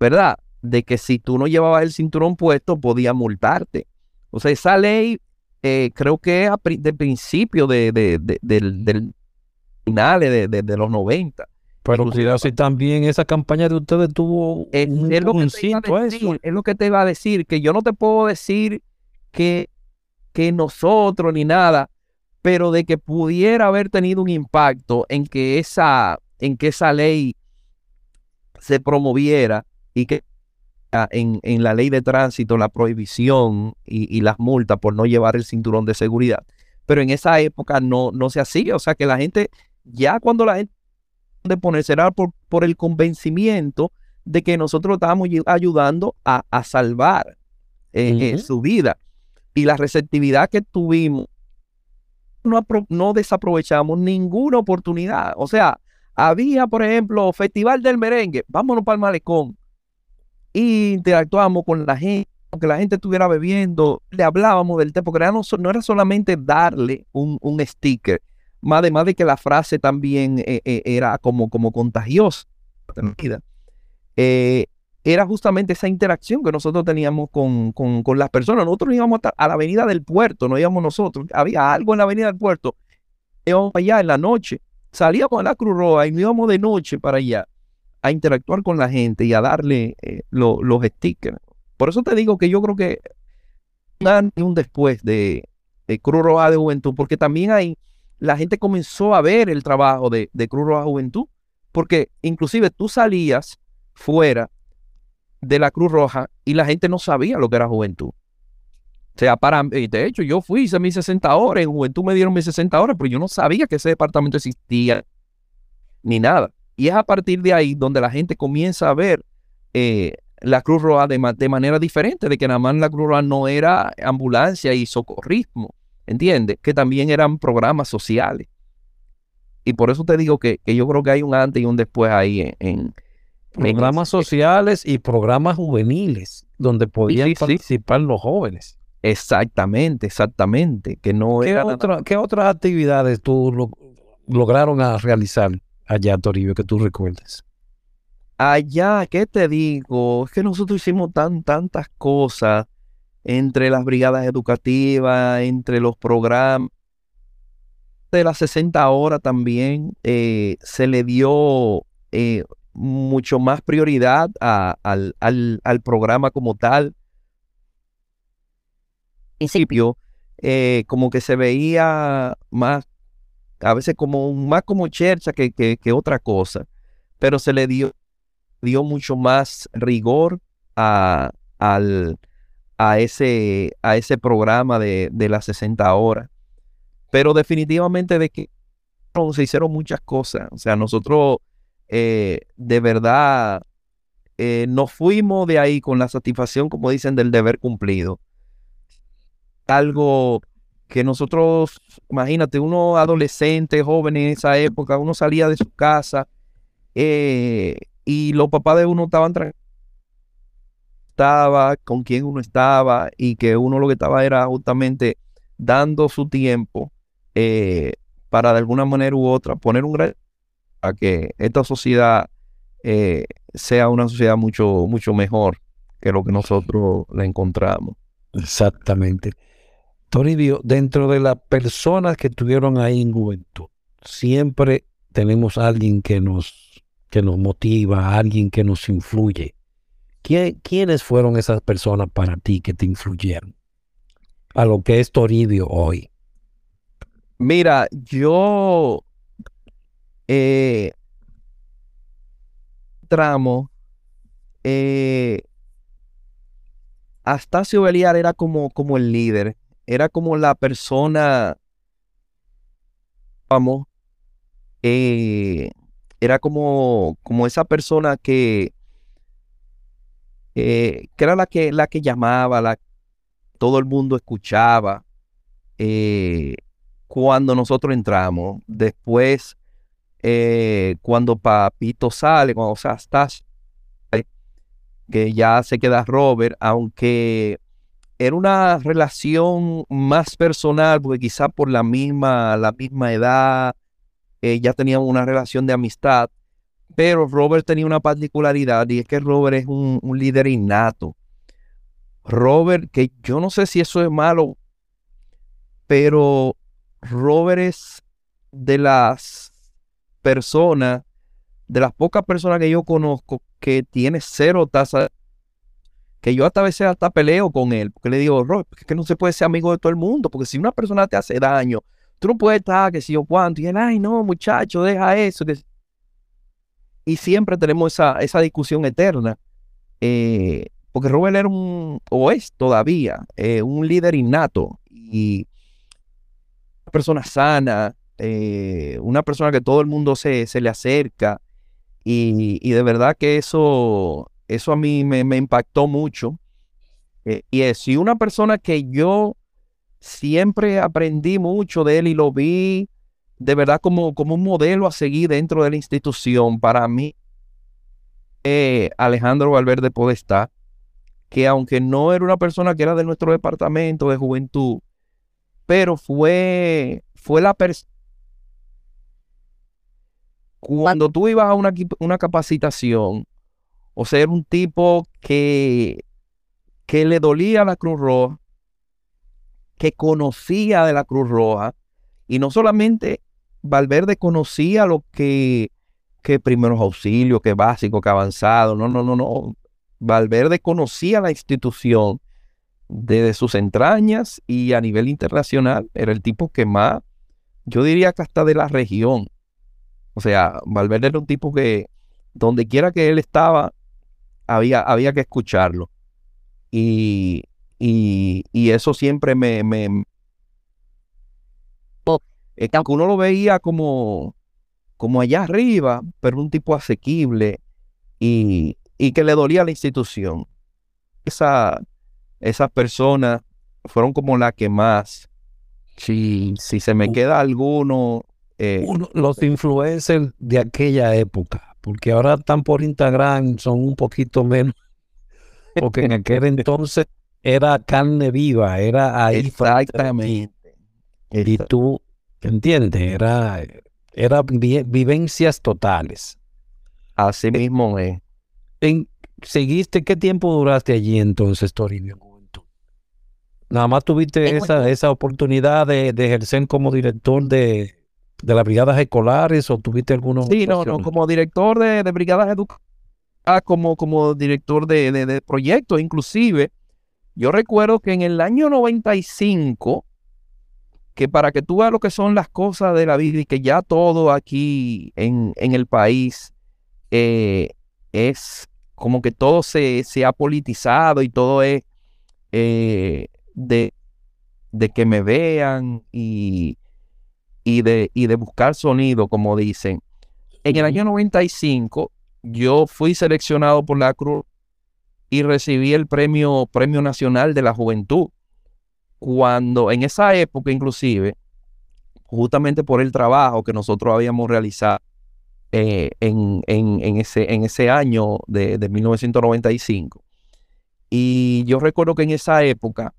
¿verdad? De que si tú no llevabas el cinturón puesto, podía multarte. O sea, esa ley eh, creo que es de principio de, de, de, del, del finales de, los 90. Pero cuidado si también esa campaña de ustedes tuvo es, un, es, lo que decir, es lo que te iba a decir, que yo no te puedo decir que, que nosotros ni nada, pero de que pudiera haber tenido un impacto en que esa, en que esa ley se promoviera y que en, en la ley de tránsito la prohibición y, y, las multas por no llevar el cinturón de seguridad. Pero en esa época no, no se hacía, o sea que la gente, ya cuando la gente de ponerse era por, por el convencimiento de que nosotros estábamos ayudando a, a salvar eh, uh -huh. eh, su vida y la receptividad que tuvimos, no, no, desaprovechamos ninguna oportunidad. O sea, había, por ejemplo, Festival del Merengue, vámonos para el malecón. Y interactuábamos con la gente, que la gente estuviera bebiendo, le hablábamos del tema, porque no, era solamente darle un, sticker, más además de que la frase también eh, eh, era como, como contagiosa. Eh, era justamente esa interacción que nosotros teníamos con, las personas. Nosotros íbamos a la avenida del puerto, no íbamos nosotros. Había algo en la avenida del puerto. Íbamos allá en la noche salíamos a la Cruz Roja y nos íbamos de noche para allá a interactuar con la gente y a darle eh, los stickers. Por eso te digo que yo creo que un antes y un después de, Cruz Roja de Juventud, porque también ahí la gente comenzó a ver el trabajo de, de Cruz Roja Juventud, porque inclusive tú salías fuera de la Cruz Roja y la gente no sabía lo que era juventud. O sea, para, de hecho, yo fui, hice mis 60 horas, en juventud me dieron mis 60 horas, pero yo no sabía que ese departamento existía, ni nada. Y es a partir de ahí donde la gente comienza a ver eh, la Cruz Roja de, de, manera diferente, de que nada más la Cruz Roja no era ambulancia y socorrismo, ¿entiendes? Que también eran programas sociales. Y por eso te digo que, yo creo que hay un antes y un después ahí en... programas sociales y programas juveniles, donde podían participar los jóvenes. Exactamente, exactamente. Que no ¿Qué, ¿Qué otras actividades tú lograron a realizar allá, Toribio, que tú recuerdes? Allá, ¿qué te digo? Es que nosotros hicimos tan, tantas cosas entre las brigadas educativas, entre los programas. De las 60 horas también eh, se le dio eh, mucho más prioridad al, al programa como tal principio eh, como que se veía más, a veces como más como chercha que, que, otra cosa, pero se le dio, dio mucho más rigor a, al, a, ese, a ese programa de, de las 60 horas. Pero definitivamente de que se hicieron muchas cosas. O sea, nosotros eh, de verdad eh, nos fuimos de ahí con la satisfacción, como dicen, del deber cumplido. Algo que nosotros, imagínate, uno adolescente, joven en esa época, uno salía de su casa eh, y los papás de uno estaban estaba con quien uno estaba y que uno lo que estaba era justamente dando su tiempo eh, para de alguna manera u otra poner un gran a que esta sociedad eh, sea una sociedad mucho, mucho mejor que lo que nosotros la encontramos. Exactamente. Toribio, dentro de las personas que estuvieron ahí en juventud, siempre tenemos a alguien que nos, que nos motiva, alguien que nos influye. ¿Quiénes fueron esas personas para ti que te influyeron a lo que es Toribio hoy? Mira, yo eh, tramo eh, Astacio Beliar era como, como el líder era como la persona, vamos, eh, era como, como esa persona que, eh, que era la que, la que llamaba, la todo el mundo escuchaba eh, cuando nosotros entramos. Después, cuando Papito sale, cuando o sea, estás, que ya se queda Robert, aunque era una relación más personal, porque quizá por la misma, la misma edad, eh, ya tenían una relación de amistad, pero Robert tenía una particularidad y es que Robert es un, líder innato. Robert, que yo no sé si eso es malo, pero Robert es de las personas, de las pocas personas que yo conozco que tiene cero tasa que yo hasta a veces hasta peleo con él, porque le digo, Roy, es que no se puede ser amigo de todo el mundo, porque si una persona te hace daño, tú no puedes estar, que si yo cuánto, y él, ay, no, muchacho, deja eso. Y siempre tenemos esa, esa discusión eterna, eh, porque Robert era un, o es todavía, eh, un líder innato y una persona sana, eh, una persona que todo el mundo se, se le acerca, y, y de verdad que eso eso a mí me, impactó mucho. Eh, y es, una persona que yo siempre aprendí mucho de él y lo vi de verdad como, como un modelo a seguir dentro de la institución. Para mí, eh, Alejandro Valverde Podestá, que aunque no era una persona que era de nuestro departamento de juventud, pero fue, fue la persona. Cuando tú ibas a una, una capacitación, o sea, era un tipo que, que le dolía la Cruz Roja, que conocía de la Cruz Roja, y no solamente Valverde conocía lo que, que primeros auxilios, que básico, que avanzado, no, no, no, no. Valverde conocía la institución desde sus entrañas y a nivel internacional era el tipo que más, yo diría que hasta de la región. O sea, Valverde era un tipo que donde quiera que él estaba, había, había que escucharlo. Y, y, y eso siempre me, me que uno lo veía como, como allá arriba, pero un tipo asequible y, y que le dolía a la institución. Esa, esas personas fueron como las que más, si, si se me queda alguno... Eh, los influencers de aquella época, porque ahora están por Instagram, son un poquito menos, porque en aquel entonces era carne viva, era ahí. Exactamente. Y tú, ¿entiendes? Era, era vivencias totales. Así mismo es. En, ¿Seguiste? ¿Qué tiempo duraste allí entonces, Toribio, juventud? Nada más tuviste esa, esa oportunidad de, ejercer como director de, de las brigadas escolares o tuviste algunos... Sí, no, no, como director de, brigadas educativas, ah, como, como director de, de, proyectos, inclusive. Yo recuerdo que en el año 95, que para que tú veas lo que son las cosas de la vida y que ya todo aquí en, en el país eh, es como que todo se, ha politizado y todo es eh, de, de, que me vean y, y, de, y de buscar sonido, como dicen. En el año 95 yo fui seleccionado por la Cruz y recibí el premio, premio Nacional de la Juventud. Cuando en esa época inclusive, justamente por el trabajo que nosotros habíamos realizado, eh, en, ese, en ese año de, 1995. Y yo recuerdo que en esa época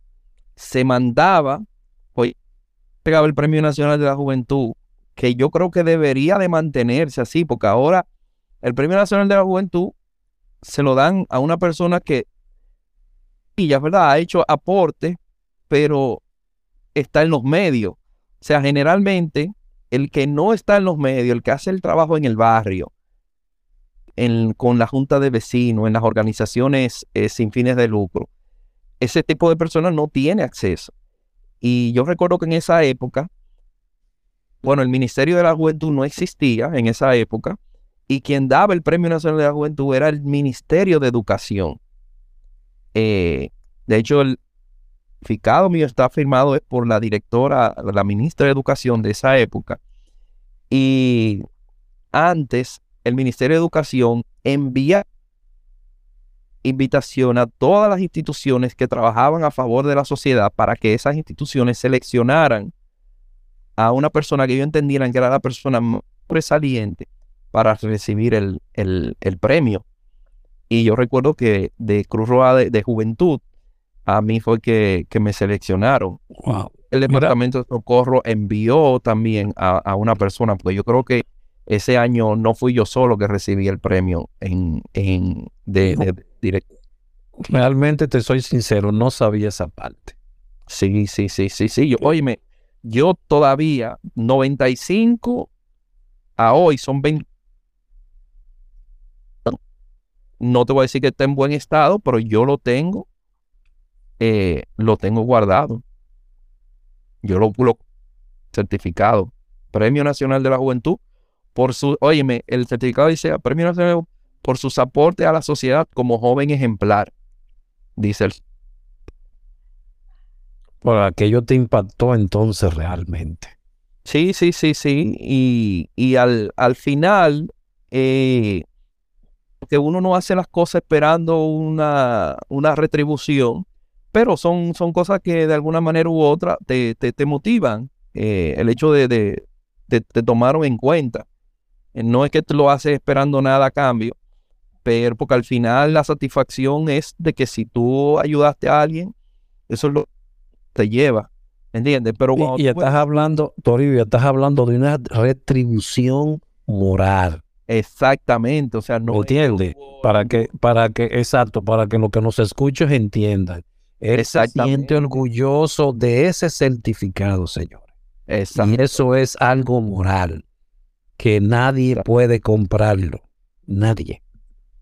se mandaba, el Premio Nacional de la Juventud, que yo creo que debería de mantenerse así, porque ahora el Premio Nacional de la Juventud se lo dan a una persona que, y ya verdad, ha hecho aporte, pero está en los medios. O sea, generalmente el que no está en los medios, el que hace el trabajo en el barrio, con la junta de vecinos, en las organizaciones eh, sin fines de lucro, ese tipo de personas no tiene acceso. Y yo recuerdo que en esa época, bueno, el Ministerio de la Juventud no existía en esa época y quien daba el Premio Nacional de la Juventud era el Ministerio de Educación. Eh, de hecho, el, certificado mío está firmado es por la directora, la ministra de Educación de esa época. Y antes, el Ministerio de Educación envía invitación a todas las instituciones que trabajaban a favor de la sociedad para que esas instituciones seleccionaran a una persona que ellos entendieran que era la persona más sobresaliente para recibir el, premio. Y yo recuerdo que de Cruz Roja de Juventud a mí fue que, me seleccionaron. El Departamento de Socorro envió también a, una persona, porque yo creo que ese año no fui yo solo que recibí el premio en, en de, directo. Realmente te soy sincero, no sabía esa parte. Sí, sí, sí, sí, sí. Yo, óyeme, yo todavía 95 a hoy son 20. No te voy a decir que está en buen estado, pero yo lo tengo eh, lo tengo guardado. Yo lo, lo certificado. Premio Nacional de la Juventud por su, óyeme, el certificado dice Premio Nacional por sus aportes a la sociedad como joven ejemplar, dice el. Por aquello te impactó entonces realmente. Sí, sí, sí, sí. Y, y al, al final, eh, que uno no hace las cosas esperando una, una retribución, pero son, son cosas que de alguna manera u otra te, te, motivan. Eh, el hecho de, te, te tomaron en cuenta. Eh, No es que tú lo haces esperando nada a cambio, pero porque al final la satisfacción es de que si tú ayudaste a alguien, eso es lo te lleva, ¿entiendes? Pero Y, y estás hablando, Toribio, estás hablando de una retribución moral. Exactamente, o sea, no por- Para que, para que, exacto, para que los que nos escuchen entiendan. Él se siente orgulloso de ese certificado, señor. Exacto. Y eso es algo moral, que nadie puede comprarlo. Nadie.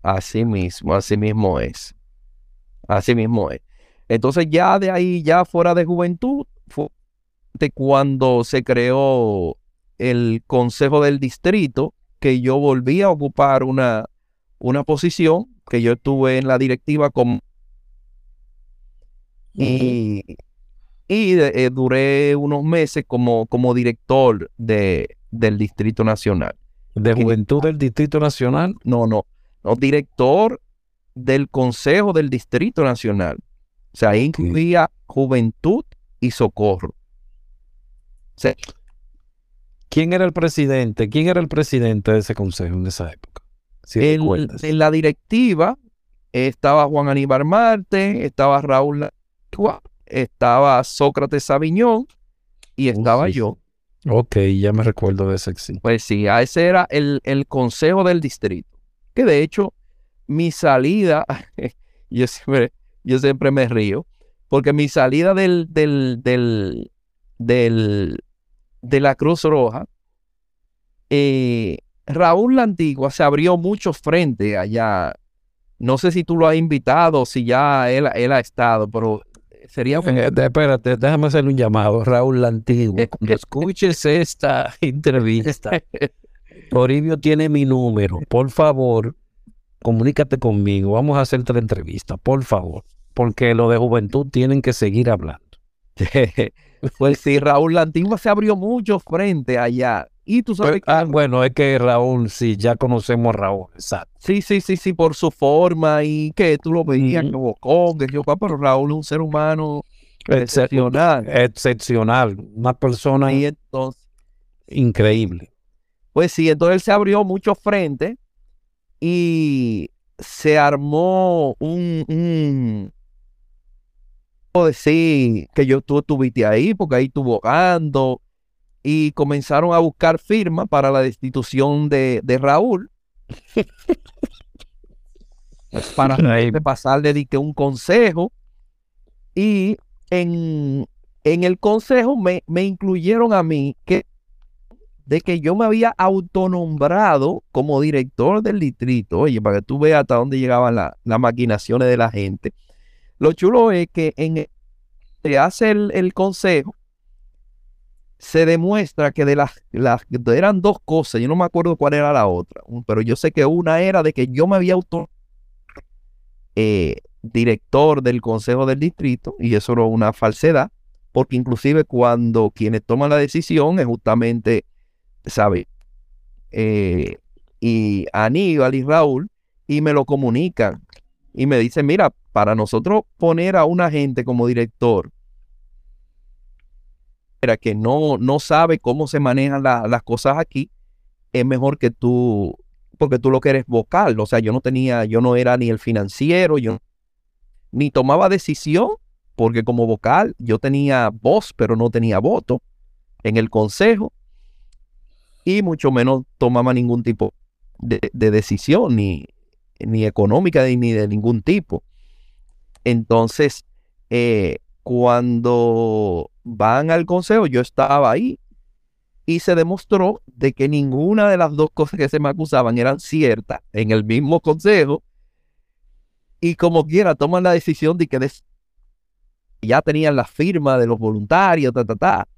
Así mismo, así mismo es. Así mismo es. Entonces ya de ahí, ya fuera de juventud, fue de cuando se creó el Consejo del Distrito, que yo volví a ocupar una, una posición, que yo estuve en la directiva como y, y eh, duré unos meses como, como director de, del Distrito Nacional. De Juventud del Distrito Nacional. No, no, no, director del Consejo del Distrito Nacional. O sea, ahí incluía Juventud y Socorro. O sea, ¿Quién era el presidente? ¿Quién era el presidente de ese consejo en esa época? Si en, la directiva estaba Juan Aníbal Marte, estaba Raúl estaba Sócrates Sabiñón y estaba sí, sí. yo. Ok, ya me recuerdo de ese sí. Pues sí, ese era el, el consejo del distrito. Que de hecho, mi salida, yo siempre, yo siempre me río, porque mi salida del, del, del, del- de la Cruz Roja, eh, Raúl La Antigua se abrió muchos frentes allá. No sé si tú lo has invitado, si ya él, él ha estado, pero sería Eh, espérate, déjame hacerle un llamado. Raúl Lantigo, cuando escuches esta entrevista, Toribio tiene mi número. Por favor, comunícate conmigo. Vamos a hacerte la entrevista, por favor. Porque lo de juventud tienen que seguir hablando. Pues sí, Raúl La Antigua se abrió muchos frentes allá. Y tú sabes que- Ah, bueno, es que Raúl, sí, ya conocemos a Raúl. Exacto. sí, sí, sí, sí, por su forma y que tú lo veías Ujú. que bocón, que yo, "Ah, pero Raúl es un ser humano Excep- excepcional. Excepcional. Una persona Y entonces, increíble. pues sí, entonces él se abrió muchos frentes y se armó un, un puedo decir que yo tú estuviste ahí, porque ahí estuvo Gando, y comenzaron a buscar firmas para la destitución de, de Raúl. para Ahí. de un consejo. Y en, en el consejo me, me incluyeron a mí que de que yo me había autonombrado como director del distrito. Oye, para que tú veas hasta dónde llegaban la- las maquinaciones de la gente. Lo chulo es que en se hace el, el consejo, se demuestra que de las, las eran dos cosas, yo no me acuerdo cuál era la otra, pero yo sé que una era de que yo me había auto eh, director del consejo del distrito y eso era una falsedad, porque inclusive cuando quienes toman la decisión es justamente, ¿sabe? Eh, y Aníbal y Raúl y me lo comunican y me dicen, mira, para nosotros poner a una gente como director que no, no sabe cómo se manejan la- las cosas aquí, es mejor que tú, porque tú lo que eres vocal, o sea, yo no tenía, yo no era ni el financiero, yo ni tomaba decisión, porque como vocal yo tenía voz, pero no tenía voto en el consejo, y mucho menos tomaba ningún tipo de, de decisión, ni, ni económica ni de ningún tipo. Entonces, eh, cuando van al consejo, yo estaba ahí y se demostró de que ninguna de las dos cosas que se me acusaban eran ciertas en el mismo consejo y como quiera toman la decisión de que ya tenían la firma de los voluntarios, ta, ta, ta.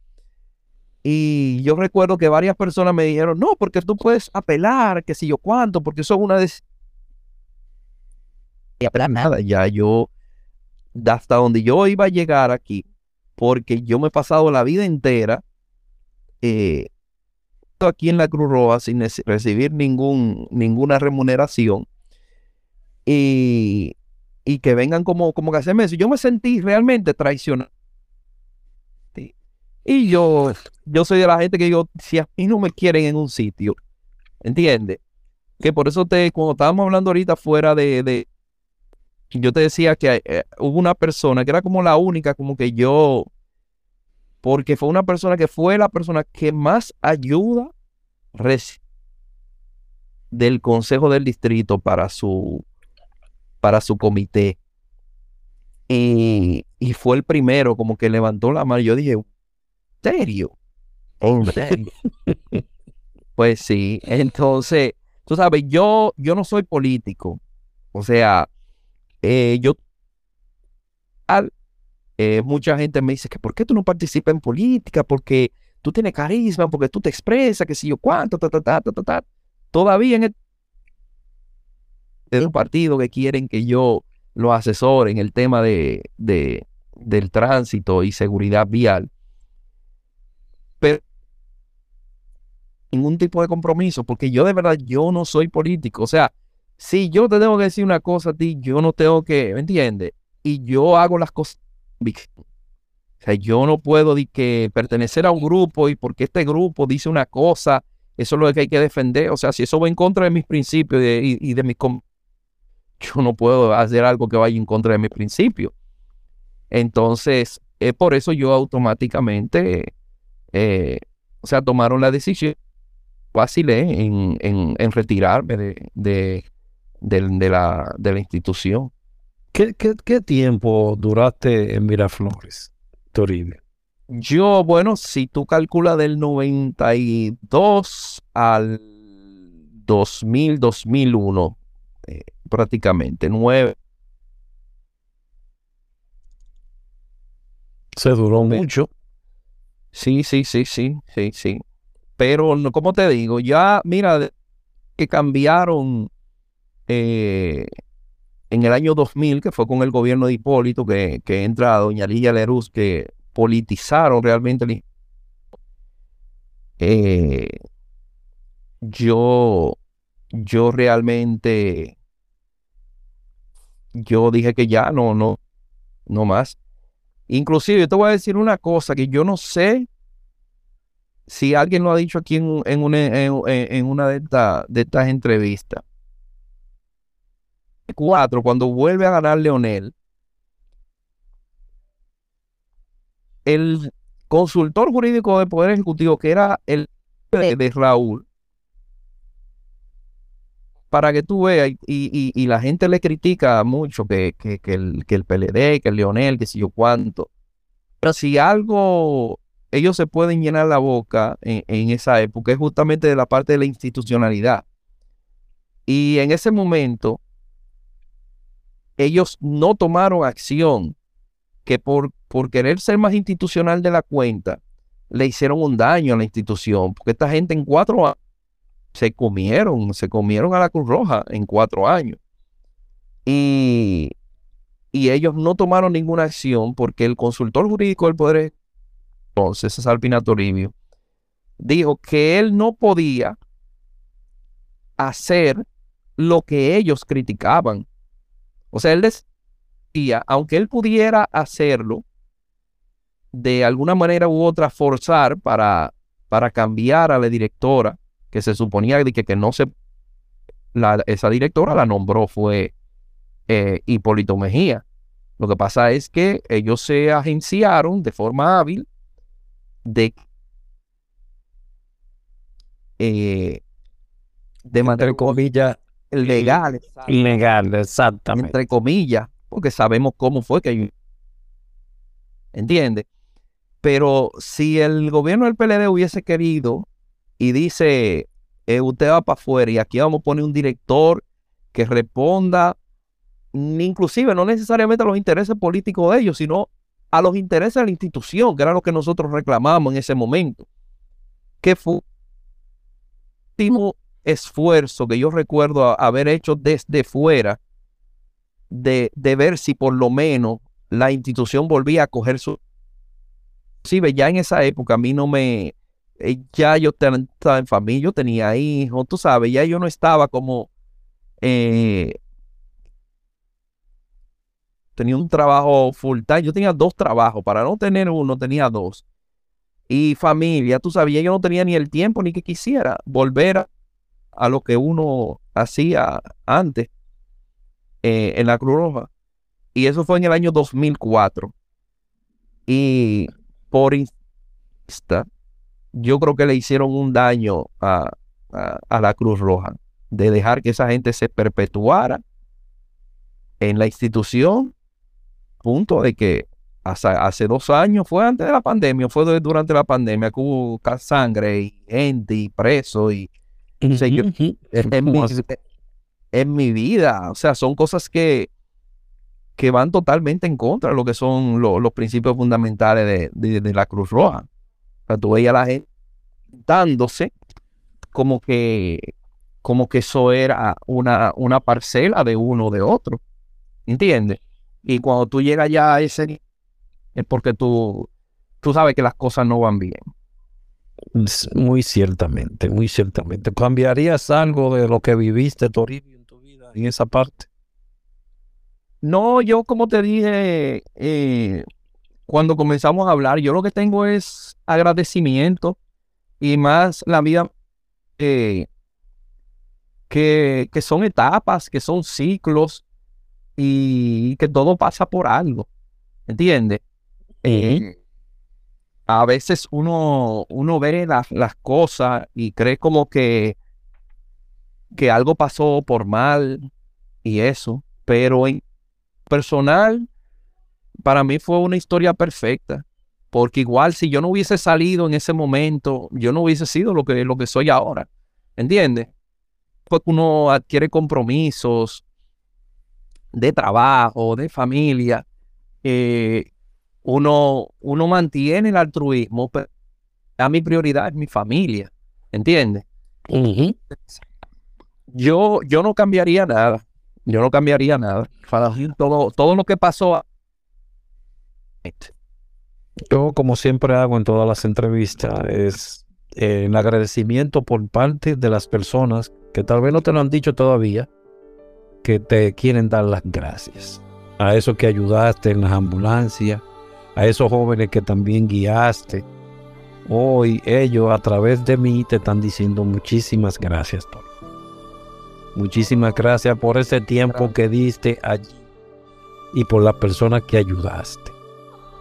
Y yo recuerdo que varias personas me dijeron, no, porque tú puedes apelar, que si yo cuánto, porque eso es una decisión. Y apelar nada, ya yo, hasta donde yo iba a llegar aquí, porque yo me he pasado la vida entera eh, aquí en la Cruz Roja sin recibir ningún, ninguna remuneración y, y que vengan como, como que hacerme eso. Yo me sentí realmente traicionado. Y yo, yo soy de la gente que digo, si a mí no me quieren en un sitio, ¿entiendes? Que por eso te, cuando estábamos hablando ahorita fuera de, de yo te decía que eh, hubo una persona que era como la única, como que yo, porque fue una persona que fue la persona que más ayuda del Consejo del Distrito para su, para su comité. Y, y, fue el primero como que levantó la mano. Yo dije, ¿en serio? ¿En serio? pues sí, entonces, tú sabes, yo, yo no soy político. O sea, eh, yo... Eh, mucha gente me dice que ¿por qué tú no participas en política? Porque tú tienes carisma, porque tú te expresas, que si yo cuánto, ta, ta, ta, ta, ta, Todavía en el, un partido que quieren que yo lo asesore en el tema de, de, del tránsito y seguridad vial. Pero ningún tipo de compromiso, porque yo de verdad, yo no soy político. O sea, si yo te tengo que decir una cosa a ti, yo no tengo que, ¿me entiendes? Y yo hago las cosas o sea, yo no puedo que pertenecer a un grupo y porque este grupo dice una cosa, eso es lo que hay que defender. O sea, si eso va en contra de mis principios y, de mis... Yo no puedo hacer algo que vaya en contra de mis principios. Entonces, es por eso yo automáticamente, eh, o sea, tomaron la decisión fácil ¿eh? en, retirarme de, de, de, la, de la institución. ¿Qué, qué tiempo duraste en Miraflores? Yo, bueno, si tú calculas del 92 al 2000, 2001, eh, prácticamente, nueve. Se duró mucho. Sí, sí, sí, sí, sí, sí. Pero, como te digo, ya, mira, que cambiaron eh, en el año 2000, que fue con el gobierno de Hipólito, que, entra doña Lilla Leruz, que politizaron realmente eh, yo, yo realmente, yo dije que ya no, no, no más. Inclusive, yo te voy a decir una cosa que yo no sé si alguien lo ha dicho aquí en, una, de, de estas entrevistas cuatro, cuando vuelve a ganar Leonel, el consultor jurídico del Poder Ejecutivo, que era el de, Raúl, para que tú veas, y, la gente le critica mucho que, el, que el PLD, que el Leonel, que si yo cuánto. Pero si algo ellos se pueden llenar la boca en, en, esa época es justamente de la parte de la institucionalidad. Y en ese momento, ellos no tomaron acción, que por, por querer ser más institucional de la cuenta, le hicieron un daño a la institución, porque esta gente en cuatro años se comieron, se comieron a la Cruz Roja en cuatro años. Y, y ellos no tomaron ninguna acción porque el consultor jurídico del Poder, entonces César Pina Toribio, dijo que él no podía hacer lo que ellos criticaban. O sea, él decía, aunque él pudiera hacerlo, de alguna manera u otra forzar para, para cambiar a la directora, que se suponía que, que no se... La, esa directora la nombró fue eh, Hipólito Mejía. Lo que pasa es que ellos se agenciaron de forma hábil de eh, de mantener comillas legal. Legal, exactamente. Entre comillas, porque sabemos cómo fue que hay. ¿Entiende? Pero si el gobierno del PLD hubiese querido y dice, eh, usted va para afuera y aquí vamos a poner un director que responda, inclusive no necesariamente a los intereses políticos de ellos, sino a los intereses de la institución, que era lo que nosotros reclamamos en ese momento. Que fue esfuerzo que yo recuerdo haber hecho desde fuera de, de, ver si por lo menos la institución volvía a coger su... Sí, ya en esa época a mí no me... Eh, ya yo estaba en familia, yo tenía hijos, tú sabes, ya yo no estaba como... Eh, tenía un trabajo full time, yo tenía dos trabajos, para no tener uno tenía dos. y familia, tú sabías, yo no tenía ni el tiempo ni que quisiera volver a, lo que uno hacía antes eh, en la Cruz Roja. Y eso fue en el año 2004. Y por esta, yo creo que le hicieron un daño a, a la Cruz Roja, de dejar que esa gente se perpetuara en la institución, punto de que hace, dos años, fue antes de la pandemia, fue durante la pandemia que hubo sangre y gente y preso y en, mi, vida, o sea, son cosas que, que van totalmente en contra de lo que son los principios fundamentales de, la Cruz Roja. O sea, tú veías a la gente dándose como que, como que eso era una, una parcela de uno o de otro. ¿Entiendes? Y cuando tú llegas ya a ese es porque tú, tú sabes que las cosas no van bien. Muy ciertamente, muy ciertamente. ¿Cambiarías algo de lo que viviste, Toribio, en tu vida, en esa parte? No, yo como te dije, eh, cuando comenzamos a hablar, yo lo que tengo es agradecimiento y más la vida eh, que, que son etapas, que son ciclos y que todo pasa por algo, ¿entiendes? Eh, a veces uno, uno ve las, las cosas y cree como que, que algo pasó por mal y eso, pero en personal, para mí fue una historia perfecta, porque igual si yo no hubiese salido en ese momento, yo no hubiese sido lo que, lo que soy ahora, ¿entiendes? Porque uno adquiere compromisos de trabajo, de familia, eh, uno, uno mantiene el altruismo, pero a mi prioridad es mi familia, ¿entiendes? yo, yo no cambiaría nada, yo no cambiaría nada. Todo, todo lo que pasó. Yo, como siempre hago en todas las entrevistas, es eh, el agradecimiento por parte de las personas que tal vez no te lo han dicho todavía, que te quieren dar las gracias. A eso que ayudaste en las ambulancias, a esos jóvenes que también guiaste. Hoy ellos a través de mí te están diciendo muchísimas gracias, Muchísimas gracias por ese tiempo que diste allí y por la persona que ayudaste.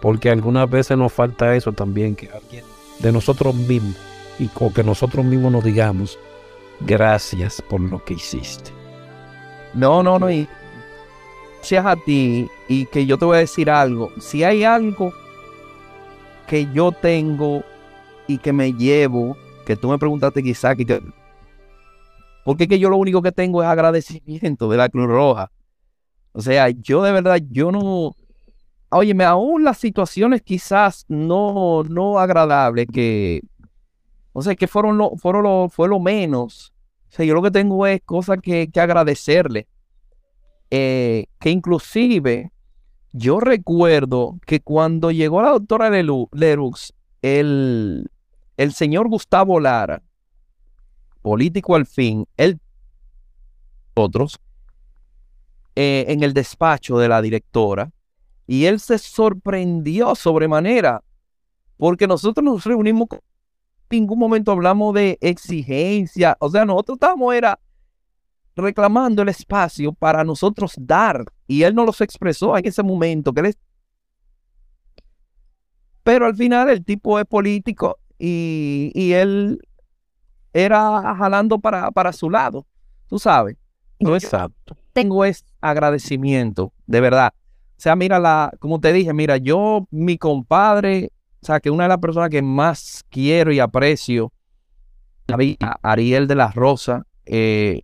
Porque algunas veces nos falta eso también, que alguien de nosotros mismos y que nosotros mismos nos digamos gracias por lo que hiciste. No, no, no, y gracias a ti y que yo te voy a decir algo. Si hay algo que yo tengo y que me llevo, que tú me preguntaste quizá, que porque que yo lo único que tengo es agradecimiento de la Cruz Roja. O sea, yo de verdad, yo no, óyeme, aún las situaciones quizás no, no agradables que, o sea, que fueron lo, fueron lo, fue lo menos. O sea, yo lo que tengo es cosas que, que agradecerle. Eh, que inclusive yo recuerdo que cuando llegó la doctora Lerux, el, el señor Gustavo Lara, político al fin, él, otros, eh, en el despacho de la directora, y él se sorprendió sobremanera, porque nosotros nos reunimos, en ningún momento hablamos de exigencia, o sea, nosotros estábamos, era reclamando el espacio para nosotros dar. Y él no los expresó en ese momento. Que Pero al final el tipo es político y, y él era jalando para, para su lado. Tú sabes. No exacto. Tengo es agradecimiento, de verdad. O sea, mira, la, como te dije, mira, yo, mi compadre, o sea, que una de las personas que más quiero y aprecio, Ariel de la Rosa, eh,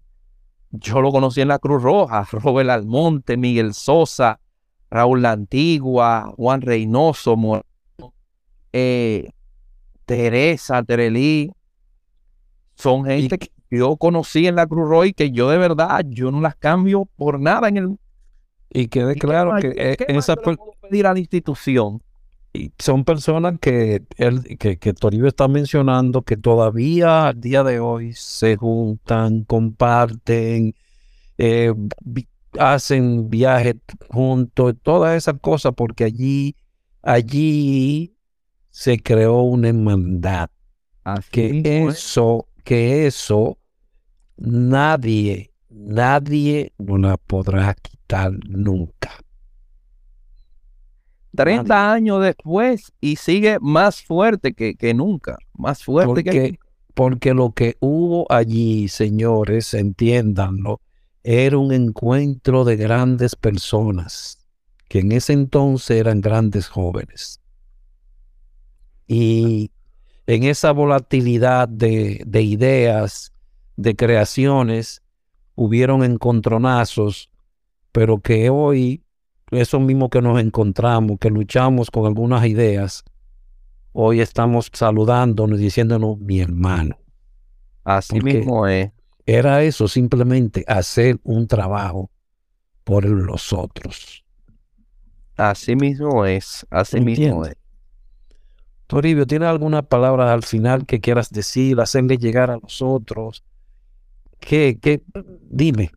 yo lo conocí en la Cruz Roja, Robert Almonte, Miguel Sosa, Raúl La Antigua, Juan Reynoso, eh, Teresa, Terelí, son gente que yo conocí en la Cruz Roja y que yo de verdad, yo no las cambio por nada en el... Y quede claro que eh, esa... pedir a la institución son personas que, él, que, que Toribio está mencionando que todavía al día de hoy se juntan, comparten, eh, hacen viajes juntos, todas esas cosas, porque allí, allí se creó una hermandad. Así Que es. eso, que eso, nadie, nadie nos la podrá quitar nunca. 30 años después y sigue más fuerte que, que nunca. Más fuerte que Porque, porque lo que hubo allí, señores, entiéndanlo, era un encuentro de grandes personas, que en ese entonces eran grandes jóvenes. Y en esa volatilidad de, de ideas, de creaciones, hubieron encontronazos, pero que hoy, eso mismo que nos encontramos, que luchamos con algunas ideas, hoy estamos saludándonos, diciéndonos mi hermano. Así porque- mismo es. Era eso, simplemente hacer un trabajo por los otros. Así mismo es. Así mismo es. Toribio, ¿tienes alguna palabra al final que quieras decir, hacerle llegar a los otros? ¿Qué, qué? Dime.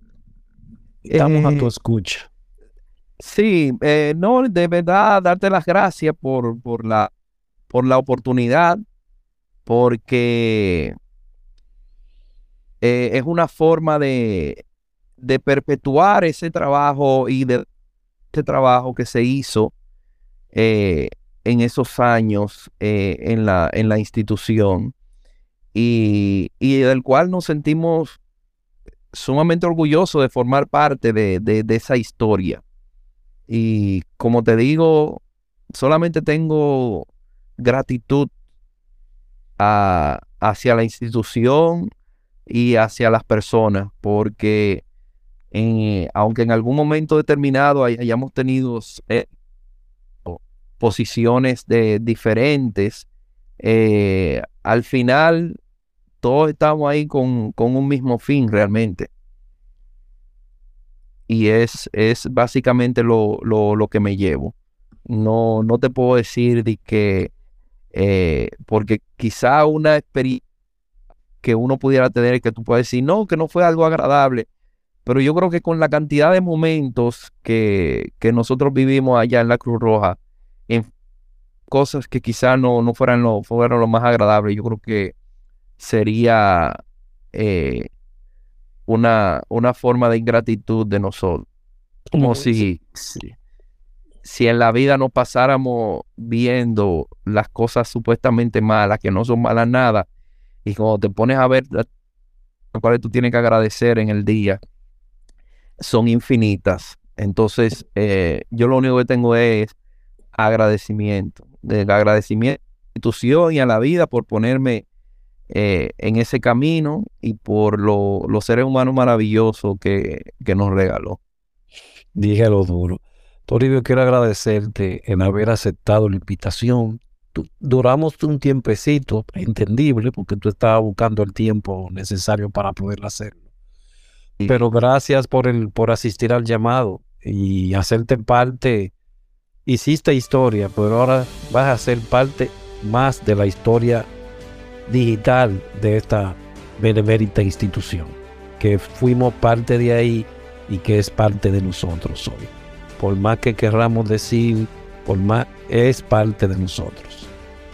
Estamos a tu Eh, escucha. Sí, eh, no, de verdad, darte las gracias por, por la, por la oportunidad, porque eh, es una forma de, de perpetuar ese trabajo y de ese trabajo que se hizo eh, en esos años eh, en la, en la institución y, y del cual nos sentimos sumamente orgullosos de formar parte de- de esa historia. Y como te digo, solamente tengo gratitud hacia la institución y hacia las personas, porque en- aunque en algún momento determinado hay- hayamos tenido eh, posiciones de, diferentes, eh, al final todos estamos ahí con, con un mismo fin realmente. Y es, es básicamente lo, lo, lo que me llevo. No, no te puedo decir de que, eh, porque quizá una experiencia que uno pudiera tener que tú puedes decir, no, que no fue algo agradable, pero yo creo que con la cantidad de momentos que, que nosotros vivimos allá en la Cruz Roja, en cosas que quizá no, no fueran, lo, fueran lo más agradable, yo creo que sería eh, una, una forma de ingratitud de nosotros. Como si, si, si en la vida nos pasáramos viendo las cosas supuestamente malas, que no son malas nada, y cuando te pones a ver las cuales tú tienes que agradecer en el día, son infinitas. Entonces, eh, yo lo único que tengo es agradecimiento, de agradecimiento a la institución y a la vida por ponerme eh, en ese camino y por lo- los seres humanos maravillosos que, que nos regaló. Dígelo duro. Toribio, quiero agradecerte en haber aceptado la invitación. Duramos un tiempecito, entendible, porque tú estabas buscando el tiempo necesario para poder hacerlo. Sí. Pero gracias por el, por asistir al llamado y hacerte parte. Hiciste historia, pero ahora vas a ser parte más de la historia digital de esta benemérita institución, que fuimos parte de ahí y que es parte de nosotros hoy. Por más que querramos decir, por más, es parte de nosotros.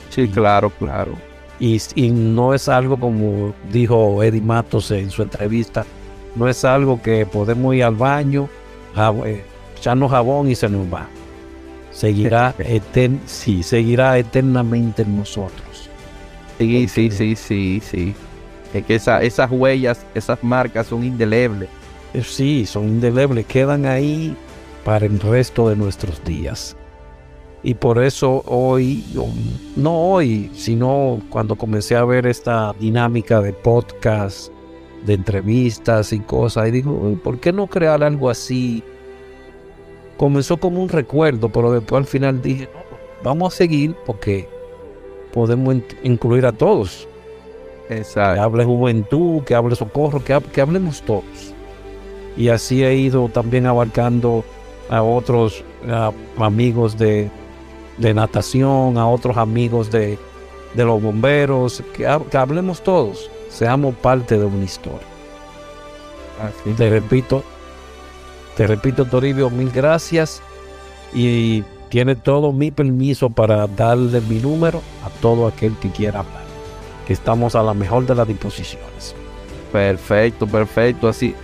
Sí, claro, claro. Y, y no es algo como dijo Eddie Matos en su entrevista, no es algo que podemos ir al baño, jab- eh, echarnos jabón y se nos va. Seguirá, etern- sí, seguirá eternamente en nosotros. Sí, sí, sí, sí, sí. Es que esa- esas huellas, esas marcas son indelebles. Eh, Sí, son indelebles, quedan ahí para el resto de nuestros días. Y por eso hoy, no hoy, sino cuando comencé a ver esta dinámica de podcast, de entrevistas y cosas, y digo, ¿por qué no crear algo así? Comenzó como un recuerdo, pero después al final dije, no, vamos a seguir porque podemos in- incluir a todos. Que Exacto. hable juventud, que hable socorro, que, que hablemos todos. Y así he ido también abarcando a otros a amigos de, de natación, a otros amigos de, de los bomberos, que, ha- que hablemos todos, seamos parte de una historia. Así. Te repito, te repito, Toribio, mil gracias. Y tiene todo mi permiso para darle mi número a todo aquel que quiera hablar. Que estamos a la mejor de las disposiciones. Perfecto, perfecto. Así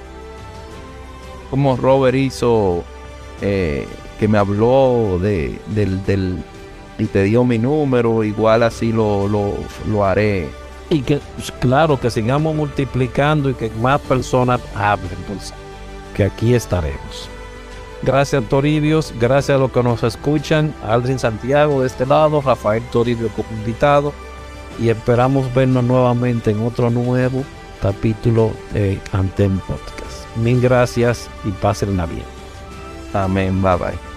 como Robert hizo, eh, que me habló de, del, del, y te dio mi número, igual así lo, lo, lo haré. Y que, pues, claro, que sigamos multiplicando y que más personas hablen, pues, que aquí estaremos. Gracias Toribios, gracias a los que nos escuchan, Aldrin Santiago de este lado, Rafael Toribio como invitado y esperamos vernos nuevamente en otro nuevo capítulo de Anten Podcast. Mil gracias y pásenla bien. Amén, bye bye.